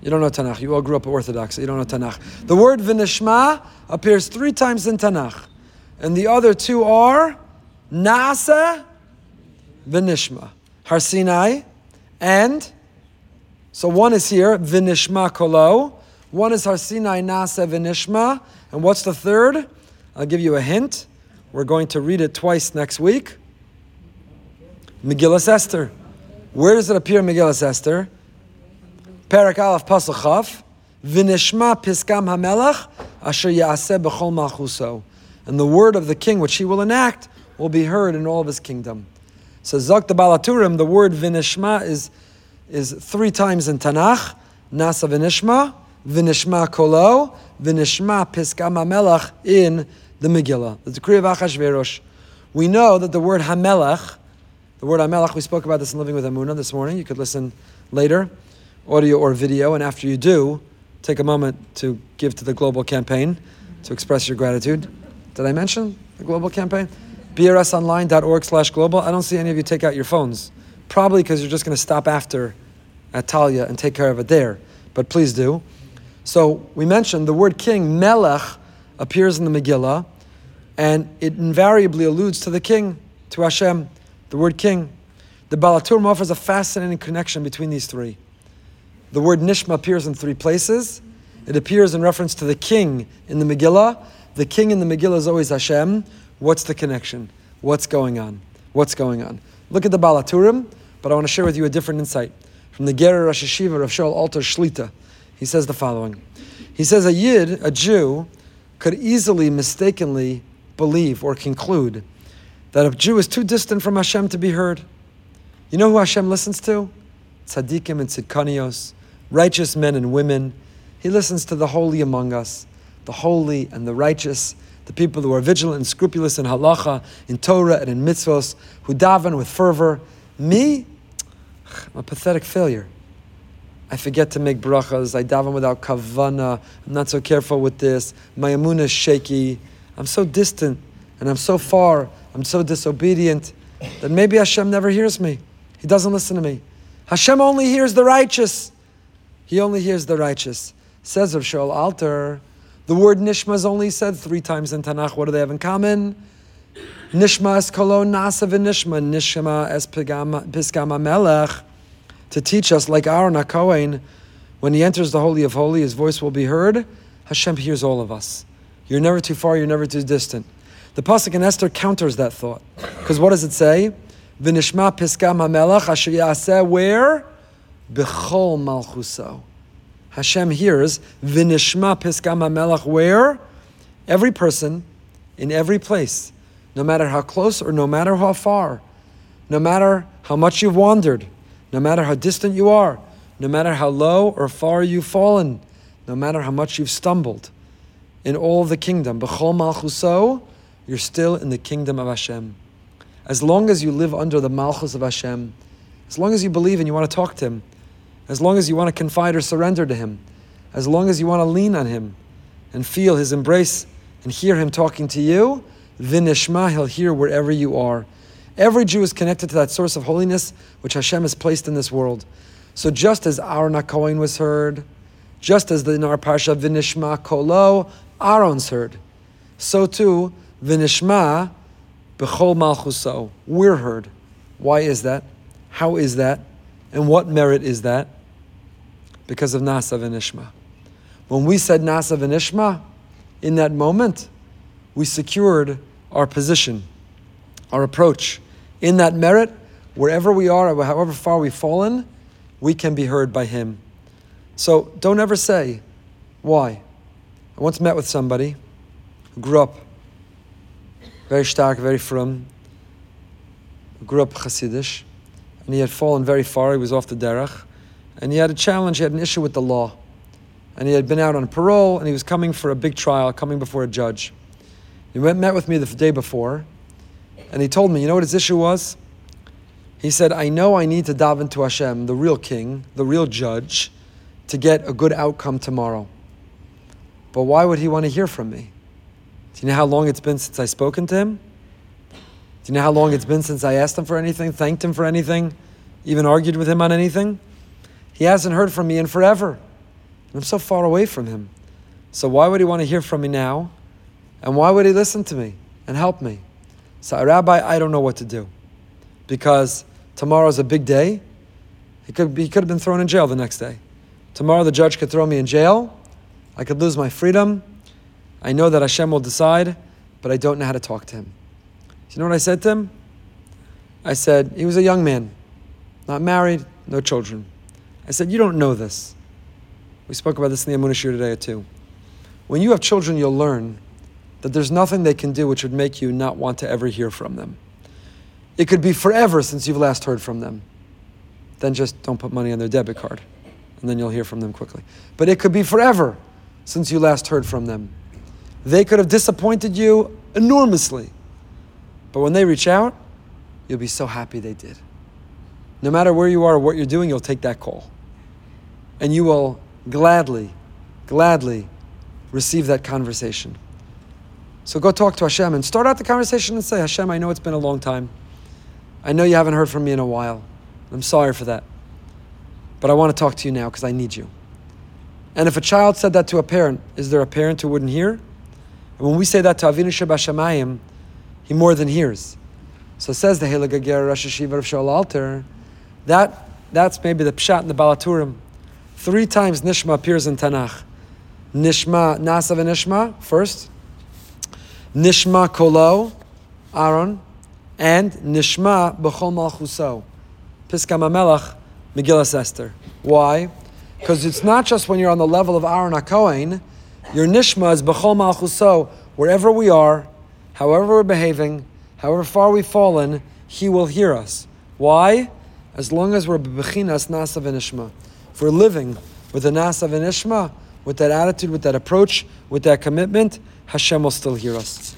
You don't know Tanakh. You all grew up Orthodox, so you don't know Tanakh. The word Vinishma appears three times in Tanakh. And the other two are Nasa Vinishma. Har Sinai and so one is here, Vinishma Kolo. One is Har Sinai Nasa Vinishma. And what's the third? I'll give you a hint. We're going to read it twice next week. Megillah Esther. Where does it appear in Megillah Esther? Perak Aleph Pasuk Chaf. Vinishma Piskam Hamelach Asher Yaaseh B'chol Malchuso. And the word of the king which he will enact will be heard in all of his kingdom. So Zok the Baal HaTurim, the word Vinishma is, is three times in Tanakh. Nasa Vinishma, Vinishma Kolo, Vinishma Piskam Hamelach in the Megillah, the decree of Achashverosh. We know that the word Hamelach, the word Hamelach, we spoke about this in Living with Amuna this morning. You could listen later, audio or video, and after you do, take a moment to give to the global campaign to express your gratitude. Did I mention the global campaign? brsonline.org slash global. I don't see any of you take out your phones. Probably because you're just going to stop after at Talia and take care of it there. But please do. So we mentioned the word king, Melech, appears in the Megillah, and it invariably alludes to the king, to Hashem, the word king. The Baal HaTurim offers a fascinating connection between these three. The word Nishma appears in three places. It appears in reference to the king in the Megillah. The king in the Megillah is always Hashem. What's the connection? What's going on? What's going on? Look at the Baal HaTurim, but I want to share with you a different insight from the Gerer Rosh Hashiva of Shaul Alter Shlita. He says the following. He says a Yid, a Jew, could easily mistakenly believe or conclude that a Jew is too distant from Hashem to be heard. You know who Hashem listens to? Tzaddikim and tzidkanios, righteous men and women. He listens to the holy among us, the holy and the righteous, the people who are vigilant and scrupulous in halacha, in Torah, and in mitzvos, who daven with fervor. Me, I'm a pathetic failure. I forget to make brachas. I daven without kavana. I'm not so careful with this. My amunah is shaky. I'm so distant and I'm so far. I'm so disobedient that maybe Hashem never hears me. He doesn't listen to me. Hashem only hears the righteous. He only hears the righteous. Says of Shaul Alter, the word nishma is only said three times in Tanakh. What do they have in common? Nishma es kolon nasa v'nishma, nishma es piskama melech, to teach us, like Aaron HaKohen, when he enters the Holy of Holy, his voice will be heard. Hashem hears all of us. You're never too far, you're never too distant. The Pasuk in Esther counters that thought. Because what does it say? V'nishma piskama melech asher yaseh where? B'chol malchuso. Hashem hears v'nishma piskama melech where? Every person, in every place no matter how close or no matter how far, no matter how much you've wandered, no matter how distant you are, no matter how low or far you've fallen, no matter how much you've stumbled, in all the kingdom, b'chol malchuso, you're still in the kingdom of Hashem. As long as you live under the malchus of Hashem, as long as you believe and you want to talk to Him, as long as you want to confide or surrender to Him, as long as you want to lean on Him and feel His embrace and hear Him talking to you, Vinishma, he'll hear wherever you are. Every Jew is connected to that source of holiness which Hashem has placed in this world. So just as Aaron HaKohen was heard, just as in our parsha Vinishma Kolo, Aaron's heard, so too Vinishma Bechol Malchuso, we're heard. Why is that? How is that? And what merit is that? Because of Nasa Vinishma. When we said Nasa Vinishma, in that moment, we secured our position, our approach. In that merit, wherever we are, however far we've fallen, we can be heard by Him. So don't ever say, why? I once met with somebody who grew up very stark, very frum, grew up Hasidish, and he had fallen very far. He was off the derech, and he had a challenge. He had an issue with the law, and he had been out on parole, and he was coming for a big trial, coming before a judge. He went, met with me the day before, and he told me, you know what his issue was? He said, I know I need to daven to Hashem, the real king, the real judge, to get a good outcome tomorrow. But why would he want to hear from me? Do you know how long it's been since I've spoken to him? Do you know how long it's been since I asked him for anything, thanked him for anything, even argued with him on anything? He hasn't heard from me in forever. And I'm so far away from him. So why would he want to hear from me now? And why would he listen to me and help me? So, Rabbi, I don't know what to do because tomorrow's a big day. He could, be, he could have been thrown in jail the next day. Tomorrow, the judge could throw me in jail. I could lose my freedom. I know that Hashem will decide, but I don't know how to talk to him. You know what I said to him? I said, he was a young man, not married, no children. I said, You don't know this. We spoke about this in the Amunah Shir today too. When you have children, you'll learn that there's nothing they can do which would make you not want to ever hear from them. It could be forever since you've last heard from them. Then just don't put money on their debit card, and then you'll hear from them quickly. But it could be forever since you last heard from them. They could have disappointed you enormously. But when they reach out, you'll be so happy they did. No matter where you are or what you're doing, you'll take that call. And you will gladly, gladly receive that conversation. So go talk to Hashem and start out the conversation and say, Hashem, I know it's been a long time. I know you haven't heard from me in a while. I'm sorry for that. But I want to talk to you now because I need you. And if a child said that to a parent, is there a parent who wouldn't hear? And when we say that to Avinu Shabashamayim, he more than hears. So says the Heligager Rosh Hashiva of Shaul Alter, that, that's maybe the Pshat in the Baal HaTurim. Three times Nishma appears in Tanakh. Nishma, Nasav and Nishma, first. Nishma Kolo, Aaron, and Nishma B'chol Malchuso, Piskam Melach, Megillas Esther. Why? Because it's not just when you're on the level of Aaron HaKohen, your Nishma is B'chol Malchuso, wherever we are, however we're behaving, however far we've fallen, He will hear us. Why? As long as we're B'chinas Nasa V'nishma. If we're living with the Nasa V'nishma, with that attitude, with that approach, with that commitment, Hashem will still hear us.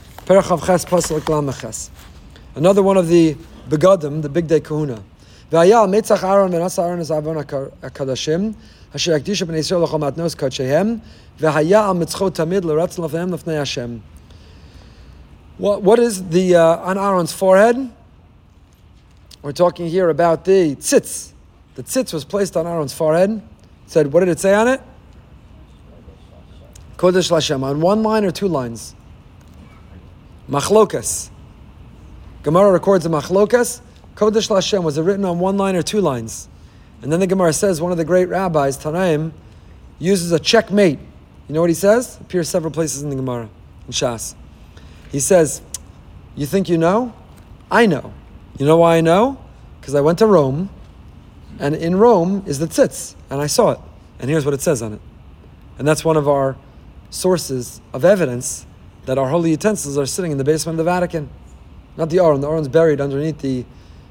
Another one of the begadim, the big day kahuna. והיה על מצח אהרון ונשא אהרון את אהרון הקדשים, אשר יקדישו בני ישראל לכל מתנוס קודשיהם, והיה על מצחו תמיד לרצון לפניהם לפני השם. What, what is the, uh, on Aaron's forehead? We're talking here about the tzitz. the tzitz was placed on Aaron's forehead. Said, what did it say on it? Kodesh Lashem. On one line or two lines? Machlokas. Gemara records a machlokas. Kodesh Lashem. Was it written on one line or two lines? And then the Gemara says one of the great rabbis, Tanaim, uses a checkmate. You know what he says? appears several places in the Gemara, in Shas. He says, You think you know? I know. You know why I know? Because I went to Rome, and in Rome is the tzitz, and I saw it. And here's what it says on it. And that's one of our sources of evidence that our holy utensils are sitting in the basement of the Vatican. Not the Aron, the Aron's buried underneath the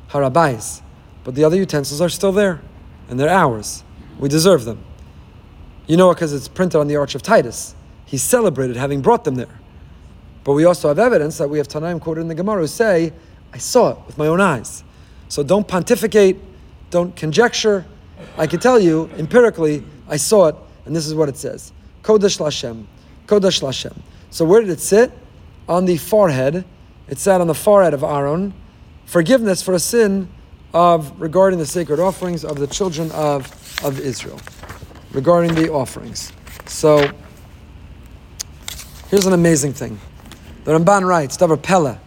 Har HaBayis, but the other utensils are still there, and they're ours. We deserve them. You know it because it's printed on the Arch of Titus. He celebrated having brought them there. But we also have evidence that we have Tanaim quoted in the Gemara who say, I saw it with my own eyes. So don't pontificate, don't conjecture. I can tell you empirically, I saw it, and this is what it says Kodesh Lashem. Kodesh Lashem. So where did it sit? On the forehead. It sat on the forehead of Aaron. Forgiveness for a sin of regarding the sacred offerings of the children of, of Israel. Regarding the offerings. So here's an amazing thing. The Ramban writes, Davar Pella.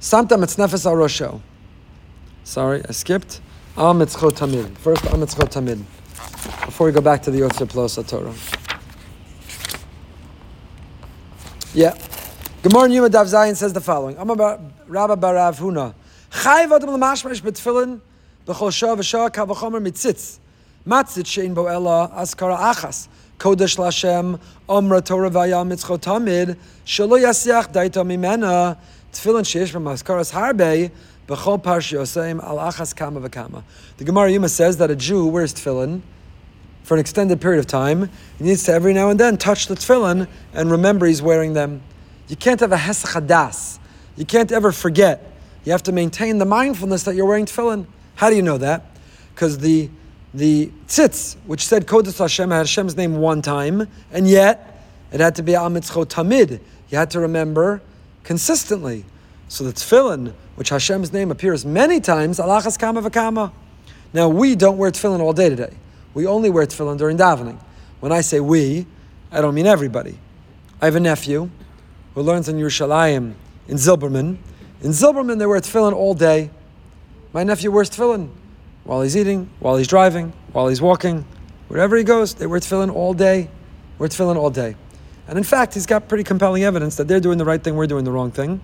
Samta mitznefes al rosho. Sorry, I skipped. Am mitzchot tamid. First, am mitzchot tamid. Before we go back to the Yotze Plosa Torah. Yeah. Gemara Yuma Dav Zayin says the following. I'm about Rabba Barav Huna. Chayv adam l'mashmash betfilin b'chol shah v'shah kavachomer mitzitz. Matzit shein bo ella askara achas. Kodesh Lashem, Omra Torah Vaya Mitzchot Tamid, Shalo Yasiach Daita Mimena, Tefillin Sheish from Maskaras Harbe, Bechol Parshi Yoseim Al Achas Kama V'Kama. The Gemara Yuma says that a Jew wears tefillin for an extended period of time. He needs to every now and then touch the tefillin and remember he's wearing them. You can't have a Hesach You can't ever forget. You have to maintain the mindfulness that you're wearing tefillin. How do you know that? Because the the tzitz, which said Kodesh Hashem, Hashem's name one time, and yet it had to be Amitzcho Tamid. You had to remember consistently. So the tefillin, which Hashem's name appears many times, Alachas Kama V'Kama. Now we don't wear tefillin all day today. We only wear tefillin during davening. When I say we, I don't mean everybody. I have a nephew who learns in Yerushalayim in Zilberman. In Zilberman, they wear tefillin all day. My nephew wears tefillin while he's eating, while he's driving, while he's walking, wherever he goes, they wear tefillin all day. Wear tefillin all day. And in fact, he's got pretty compelling evidence that they're doing the right thing, we're doing the wrong thing.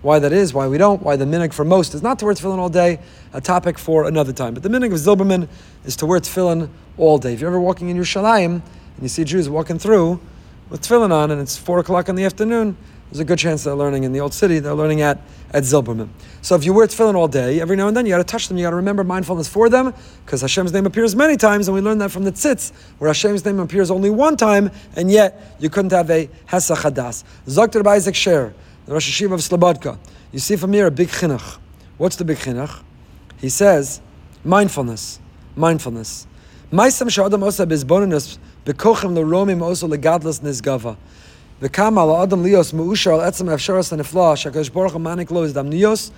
Why that is, why we don't, why the minhag for most is not to wear tefillin all day, a topic for another time. But the minhag of Zilberman is to wear tefillin all day. If you're ever walking in your Yerushalayim and you see Jews walking through with tefillin on and it's 4 o'clock in the afternoon, there's a good chance they're learning in the old city, they're learning at, at Zilberman. So if you wear tefillin all day, every now and then you got to touch them, you got to remember mindfulness for them, because Hashem's name appears many times, and we learned that from the tzitz, where Hashem's name appears only one time, and yet you couldn't have a hesach hadas. Zokter Isaac Sher, the Rosh Hashiva of Slobodka. You see from here a big chinuch. What's the big chinuch? He says, mindfulness, mindfulness. Ma'isam sha'adam osa bezbonenus bekochem l'romim osa legadlas nizgava. V'kama adam lios mu'ushar al etzem efsharas hanifla shakadosh baruch hu manik lo izdam nios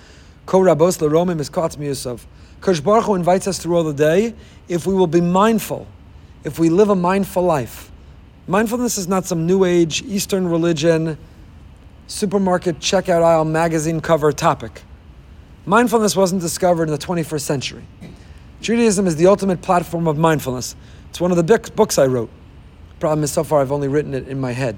ko rabos is katz miyusav. Kadosh Baruch Hu invites us through all the day if we will be mindful, if we live a mindful life. Mindfulness is not some new age Eastern religion, supermarket checkout aisle magazine cover topic. Mindfulness wasn't discovered in the 21st century. Judaism is the ultimate platform of mindfulness. It's one of the books I wrote. Problem is, so far I've only written it in my head.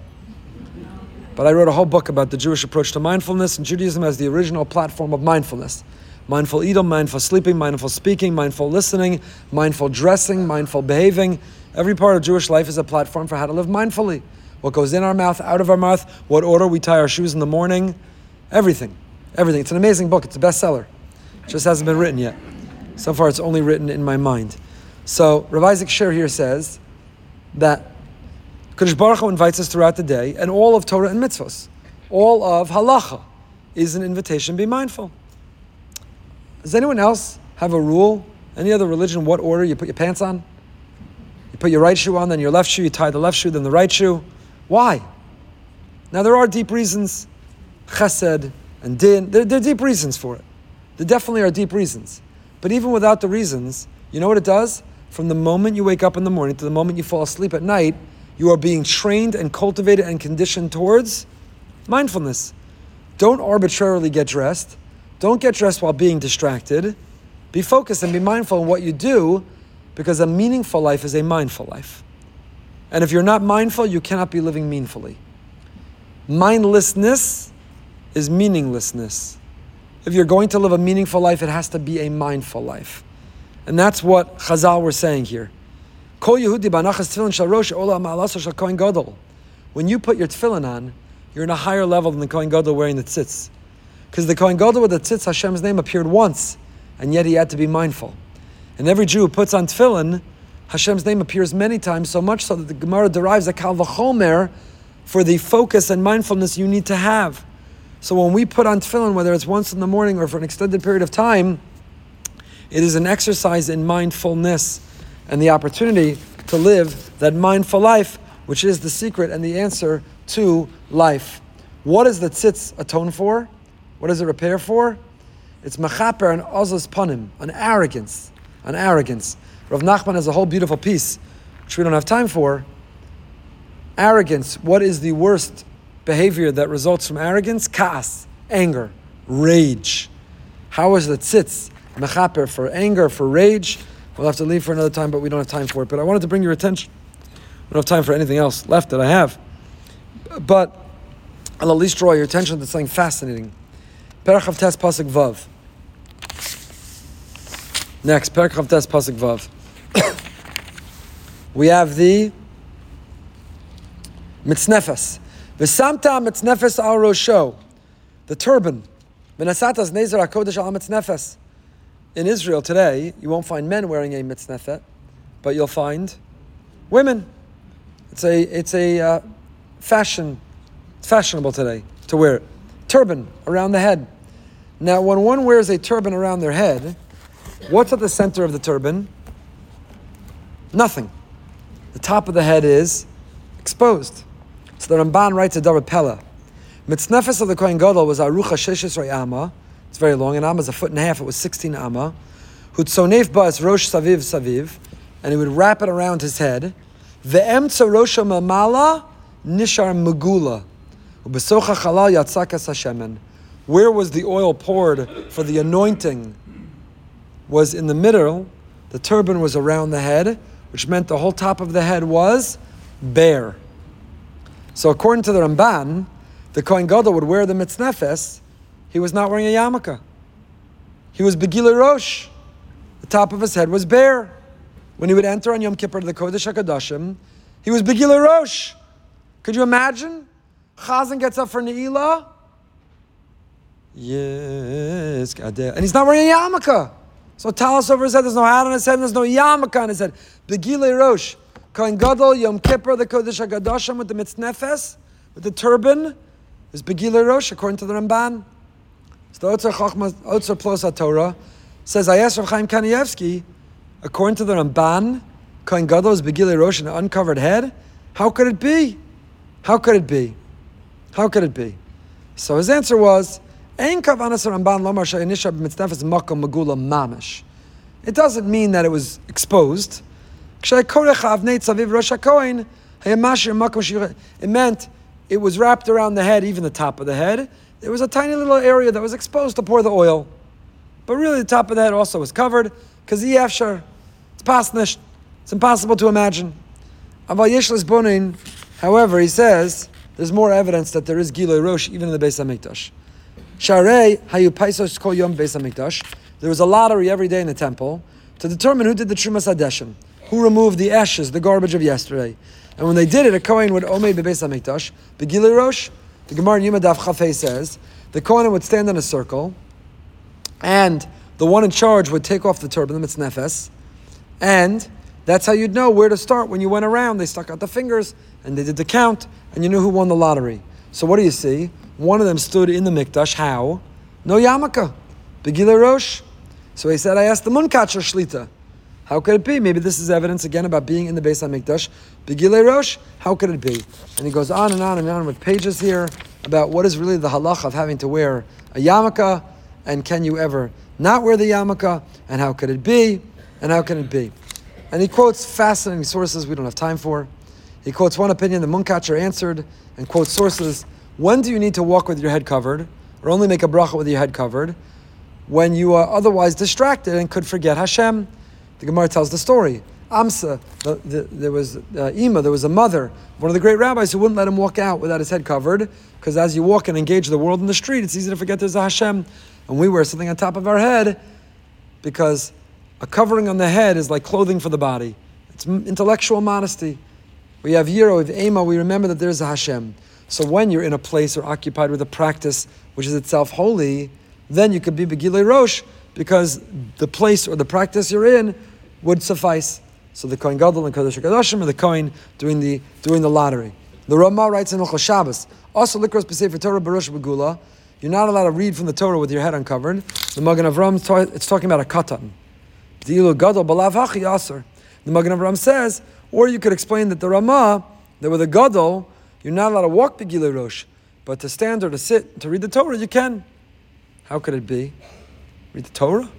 But I wrote a whole book about the Jewish approach to mindfulness, and Judaism as the original platform of mindfulness. Mindful eating, mindful sleeping, mindful speaking, mindful listening, mindful dressing, mindful behaving. Every part of Jewish life is a platform for how to live mindfully. What goes in our mouth, out of our mouth, what order we tie our shoes in the morning, everything. Everything. It's an amazing book. It's a bestseller. It just hasn't been written yet. So far, it's only written in my mind. So, Rav Isaac Sher here says that Kadosh Baruch Hu invites us throughout the day, and all of Torah and mitzvahs, all of halacha, is an invitation. Be mindful. Does anyone else have a rule? Any other religion? What order you put your pants on? You put your right shoe on, then your left shoe. You tie the left shoe, then the right shoe. Why? Now there are deep reasons, chesed and din. There, there are deep reasons for it. There definitely are deep reasons. But even without the reasons, you know what it does? From the moment you wake up in the morning to the moment you fall asleep at night, you are being trained and cultivated and conditioned towards mindfulness. Don't arbitrarily get dressed. Don't get dressed while being distracted. Be focused and be mindful in what you do because a meaningful life is a mindful life. And if you're not mindful, you cannot be living meaningfully. Mindlessness is meaninglessness. If you're going to live a meaningful life, it has to be a mindful life. And that's what Chazal were saying here. When you put your tefillin on, you're in a higher level than the Kohen Gadol wearing the tzitz. Because the Kohen Gadol with the tzitz, Hashem's name appeared once, and yet he had to be mindful. And every Jew who puts on tefillin, Hashem's name appears many times, so much so that the Gemara derives a kal v'chomer for the focus and mindfulness you need to have. So when we put on tefillin, whether it's once in the morning or for an extended period of time, it is an exercise in mindfulness and the opportunity to live that mindful life, which is the secret and the answer to life. What does the tzitz atone for? What does it repair for? It's machaper and ozos panim, an arrogance, an arrogance. Rav Nachman has a whole beautiful piece, which we don't have time for. Arrogance. What is the worst behavior that results from arrogance? Kaas, anger, rage. How is the tzitz mechaper for anger, for rage? We'll have to leave for another time, but we don't have time for it. But I wanted to bring your attention. We don't have time for anything else left that I have. But I'll at least draw your attention to something fascinating. Perach Tes Pasuk Vav. Next, Perach Tes Pasuk Vav. we have the mitznefes. V'samta mitznefes al rosho. The turban. V'nasatas nezer hakodesh al mitznefes. In Israel today, you won't find men wearing a mitznefet, but you'll find women. It's a, it's a uh, fashion, it's fashionable today to wear it. Turban around the head. Now, when one wears a turban around their head, what's at the center of the turban? Nothing. The top of the head is exposed. So the Ramban writes a David Pella. Mitznefes of the Kohen Gadol was Arucha Sheshes Amma. It's very long. An Amma is a foot and a half. It was 16 Amma. Hutzonef Bas Rosh Saviv Saviv. And he would wrap it around his head. Ve'emtza Rosha Mamala Nishar Megula. Ubesocha Chalal Yatzakas Hashemen. Where was the oil poured for the anointing? Was in the middle. The turban was around the head, which meant the whole top of the head was bare. So according to the Ramban, the Kohen Gadol would wear the mitznefes. He was not wearing a yarmulke. He was begila rosh. The top of his head was bare. When he would enter on Yom Kippur to the Kodesh HaKadoshim, he was begila rosh. Could you imagine? Chazan gets up for Ne'ilah. Yes, and he's not wearing a yarmulke. So talis over his head, there's no hat on his head, there's no yarmulke on his head. Begile Rosh. Kohen Gadol, Yom Kippur, the Kodesh HaKadoshim with the mitznefes, with the turban, is Begile Rosh, according to the Ramban. So the Otzar Chachma, Otzar Plus Torah says, I asked Rav Chaim Kanievsky, according to the Ramban, Kohen Gadol is Begile Rosh, an uncovered head. How could it be? How could it be? How could it be? So his answer was, Ein kavanas Ramban lomar she'enisha b'mitznefes makom magula mamish. it doesn't mean that it was exposed. It meant it was wrapped around the head, even the top of the head. There was a tiny little area that was exposed to pour the oil. But really, the top of that also was covered because it's pasnish. It's impossible to imagine. However, he says there's more evidence that there is Giloy Rosh even in the Beis Hamikdash. Sharei hayu paisos kol yom beis hamikdash. There was a lottery every day in the temple to determine who did the trumas hadeshim, who removed the ashes, the garbage of yesterday. And when they did it, a kohen would omei bebeis hamikdash. Begili rosh. The Gemara in Yimadav Chafei says the kohen would stand in a circle, and the one in charge would take off the turban, the mitznefes, and that's how you'd know where to start when you went around. They stuck out the fingers and they did the count, and you knew who won the lottery. So what do you see? One of them stood in the mikdash. How? No yarmulke. Begila Rosh. So he said, I asked the Munkacher Shlita. How could it be? Maybe this is evidence again about being in the base Beis HaMikdash. Begile Rosh, how could it be? And he goes on and on and on with pages here about what is really the halach of having to wear a yarmulke and can you ever not wear the yarmulke, and how could it be, and how can it be? And he quotes fascinating sources we don't have time for. He quotes one opinion the Munkacher answered, and quotes sources. When do you need to walk with your head covered, or only make a bracha with your head covered? When you are otherwise distracted and could forget Hashem. The Gemara tells the story. Amsa, the, the, there was uh, Ima, there was a mother, one of the great rabbis who wouldn't let him walk out without his head covered, because as you walk and engage the world in the street, it's easy to forget there's a Hashem. And we wear something on top of our head because a covering on the head is like clothing for the body. It's intellectual modesty. We have Yiro, we have Ema, we remember that there's a Hashem. So when you're in a place or occupied with a practice which is itself holy, then you could be B'giluy Rosh because the place or the practice you're in would suffice. So the Kohen Gadol and Kodesh HaKadoshim are the Kohen doing the, doing the lottery. The Ramah writes in Hilchot Shabbos, also Likros B'Sefer Torah Baruch Begula, you're not allowed to read from the Torah with your head uncovered. The Magen Avram, it's talking about a katan. The. Magen Avram says, or you could explain that the Ramah, that with a Gadol, you're not allowed to walk B'giluy Rosh, but to stand or to sit, to read the Torah, you can. How could it be? Read the Torah?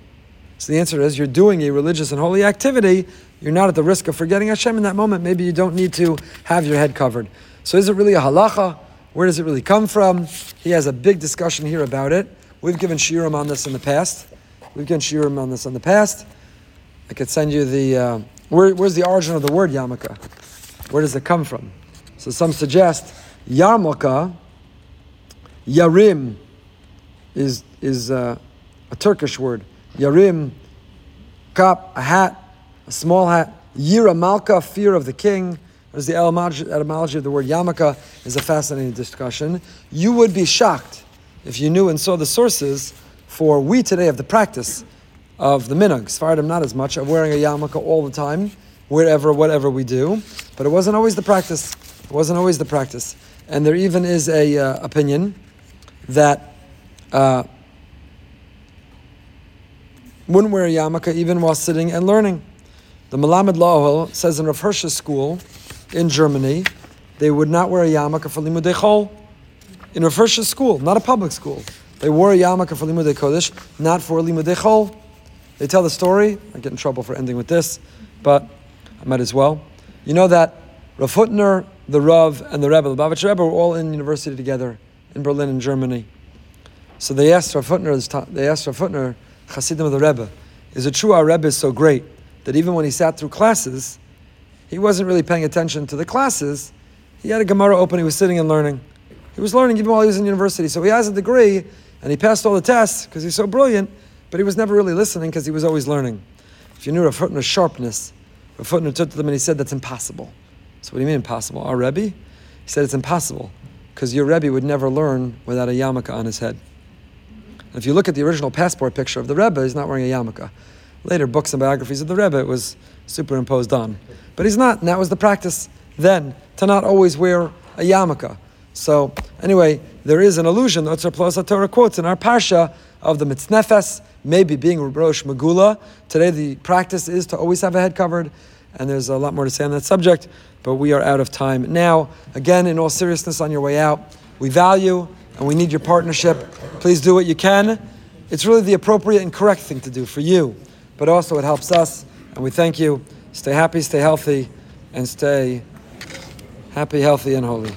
So the answer is you're doing a religious and holy activity. You're not at the risk of forgetting Hashem in that moment. Maybe you don't need to have your head covered. So is it really a halacha? Where does it really come from? He has a big discussion here about it. We've given shiurim on this in the past. We've given shiurim on this in the past. I could send you the uh, where, where's the origin of the word yarmulke? Where does it come from? So some suggest yarmulke, yarim, is is uh, a Turkish word. Yarim, kap, a hat, a small hat. Yira malka, fear of the king. There's the etymology of the word yarmulke is a fascinating discussion. You would be shocked if you knew and saw the sources for we today have the practice of the minhag. Sfardim not as much of wearing a yarmulke all the time, wherever, whatever we do. But it wasn't always the practice. It wasn't always the practice. And there even is a uh, opinion that uh, wouldn't wear a yarmulke even while sitting and learning. The Melamed L'hoil says in Rav Hirsch's school in Germany, they would not wear a yarmulke for limudei chol. In Rav Hirsch's school, not a public school, they wore a yarmulke for limudei kodesh, not for limudei chol. They tell the story. I get in trouble for ending with this, but I might as well. You know that Rav Hutner, the Rav, and the Rebbe, the Bavitch Rebbe, were all in university together in Berlin, in Germany. So they asked Rav Hutner, they asked Rav Hutner, Hasidim of the Rebbe, is it true our Rebbe is so great that even when he sat through classes, he wasn't really paying attention to the classes. He had a Gemara open, he was sitting and learning. He was learning even while he was in university. So he has a degree and he passed all the tests because he's so brilliant, but he was never really listening because he was always learning. If you knew Rav Hutner's sharpness, Rav Hutner took to them and he said, That's impossible. So, what do you mean impossible? Our Rebbe? He said, It's impossible because your Rebbe would never learn without a yarmulke on his head. If you look at the original passport picture of the Rebbe, he's not wearing a yarmulke. Later books and biographies of the Rebbe, it was superimposed on. But he's not, and that was the practice then, to not always wear a yarmulke. So, anyway, there is an allusion, that Plus Torah quotes in our Parsha of the Mitznefes, maybe being Rosh Megula. Today, the practice is to always have a head covered, and there's a lot more to say on that subject, but we are out of time now. Again, in all seriousness, on your way out, we value and we need your partnership. Please do what you can. It's really the appropriate and correct thing to do for you, but also it helps us, and we thank you. Stay happy, stay healthy, and stay happy, healthy, and holy.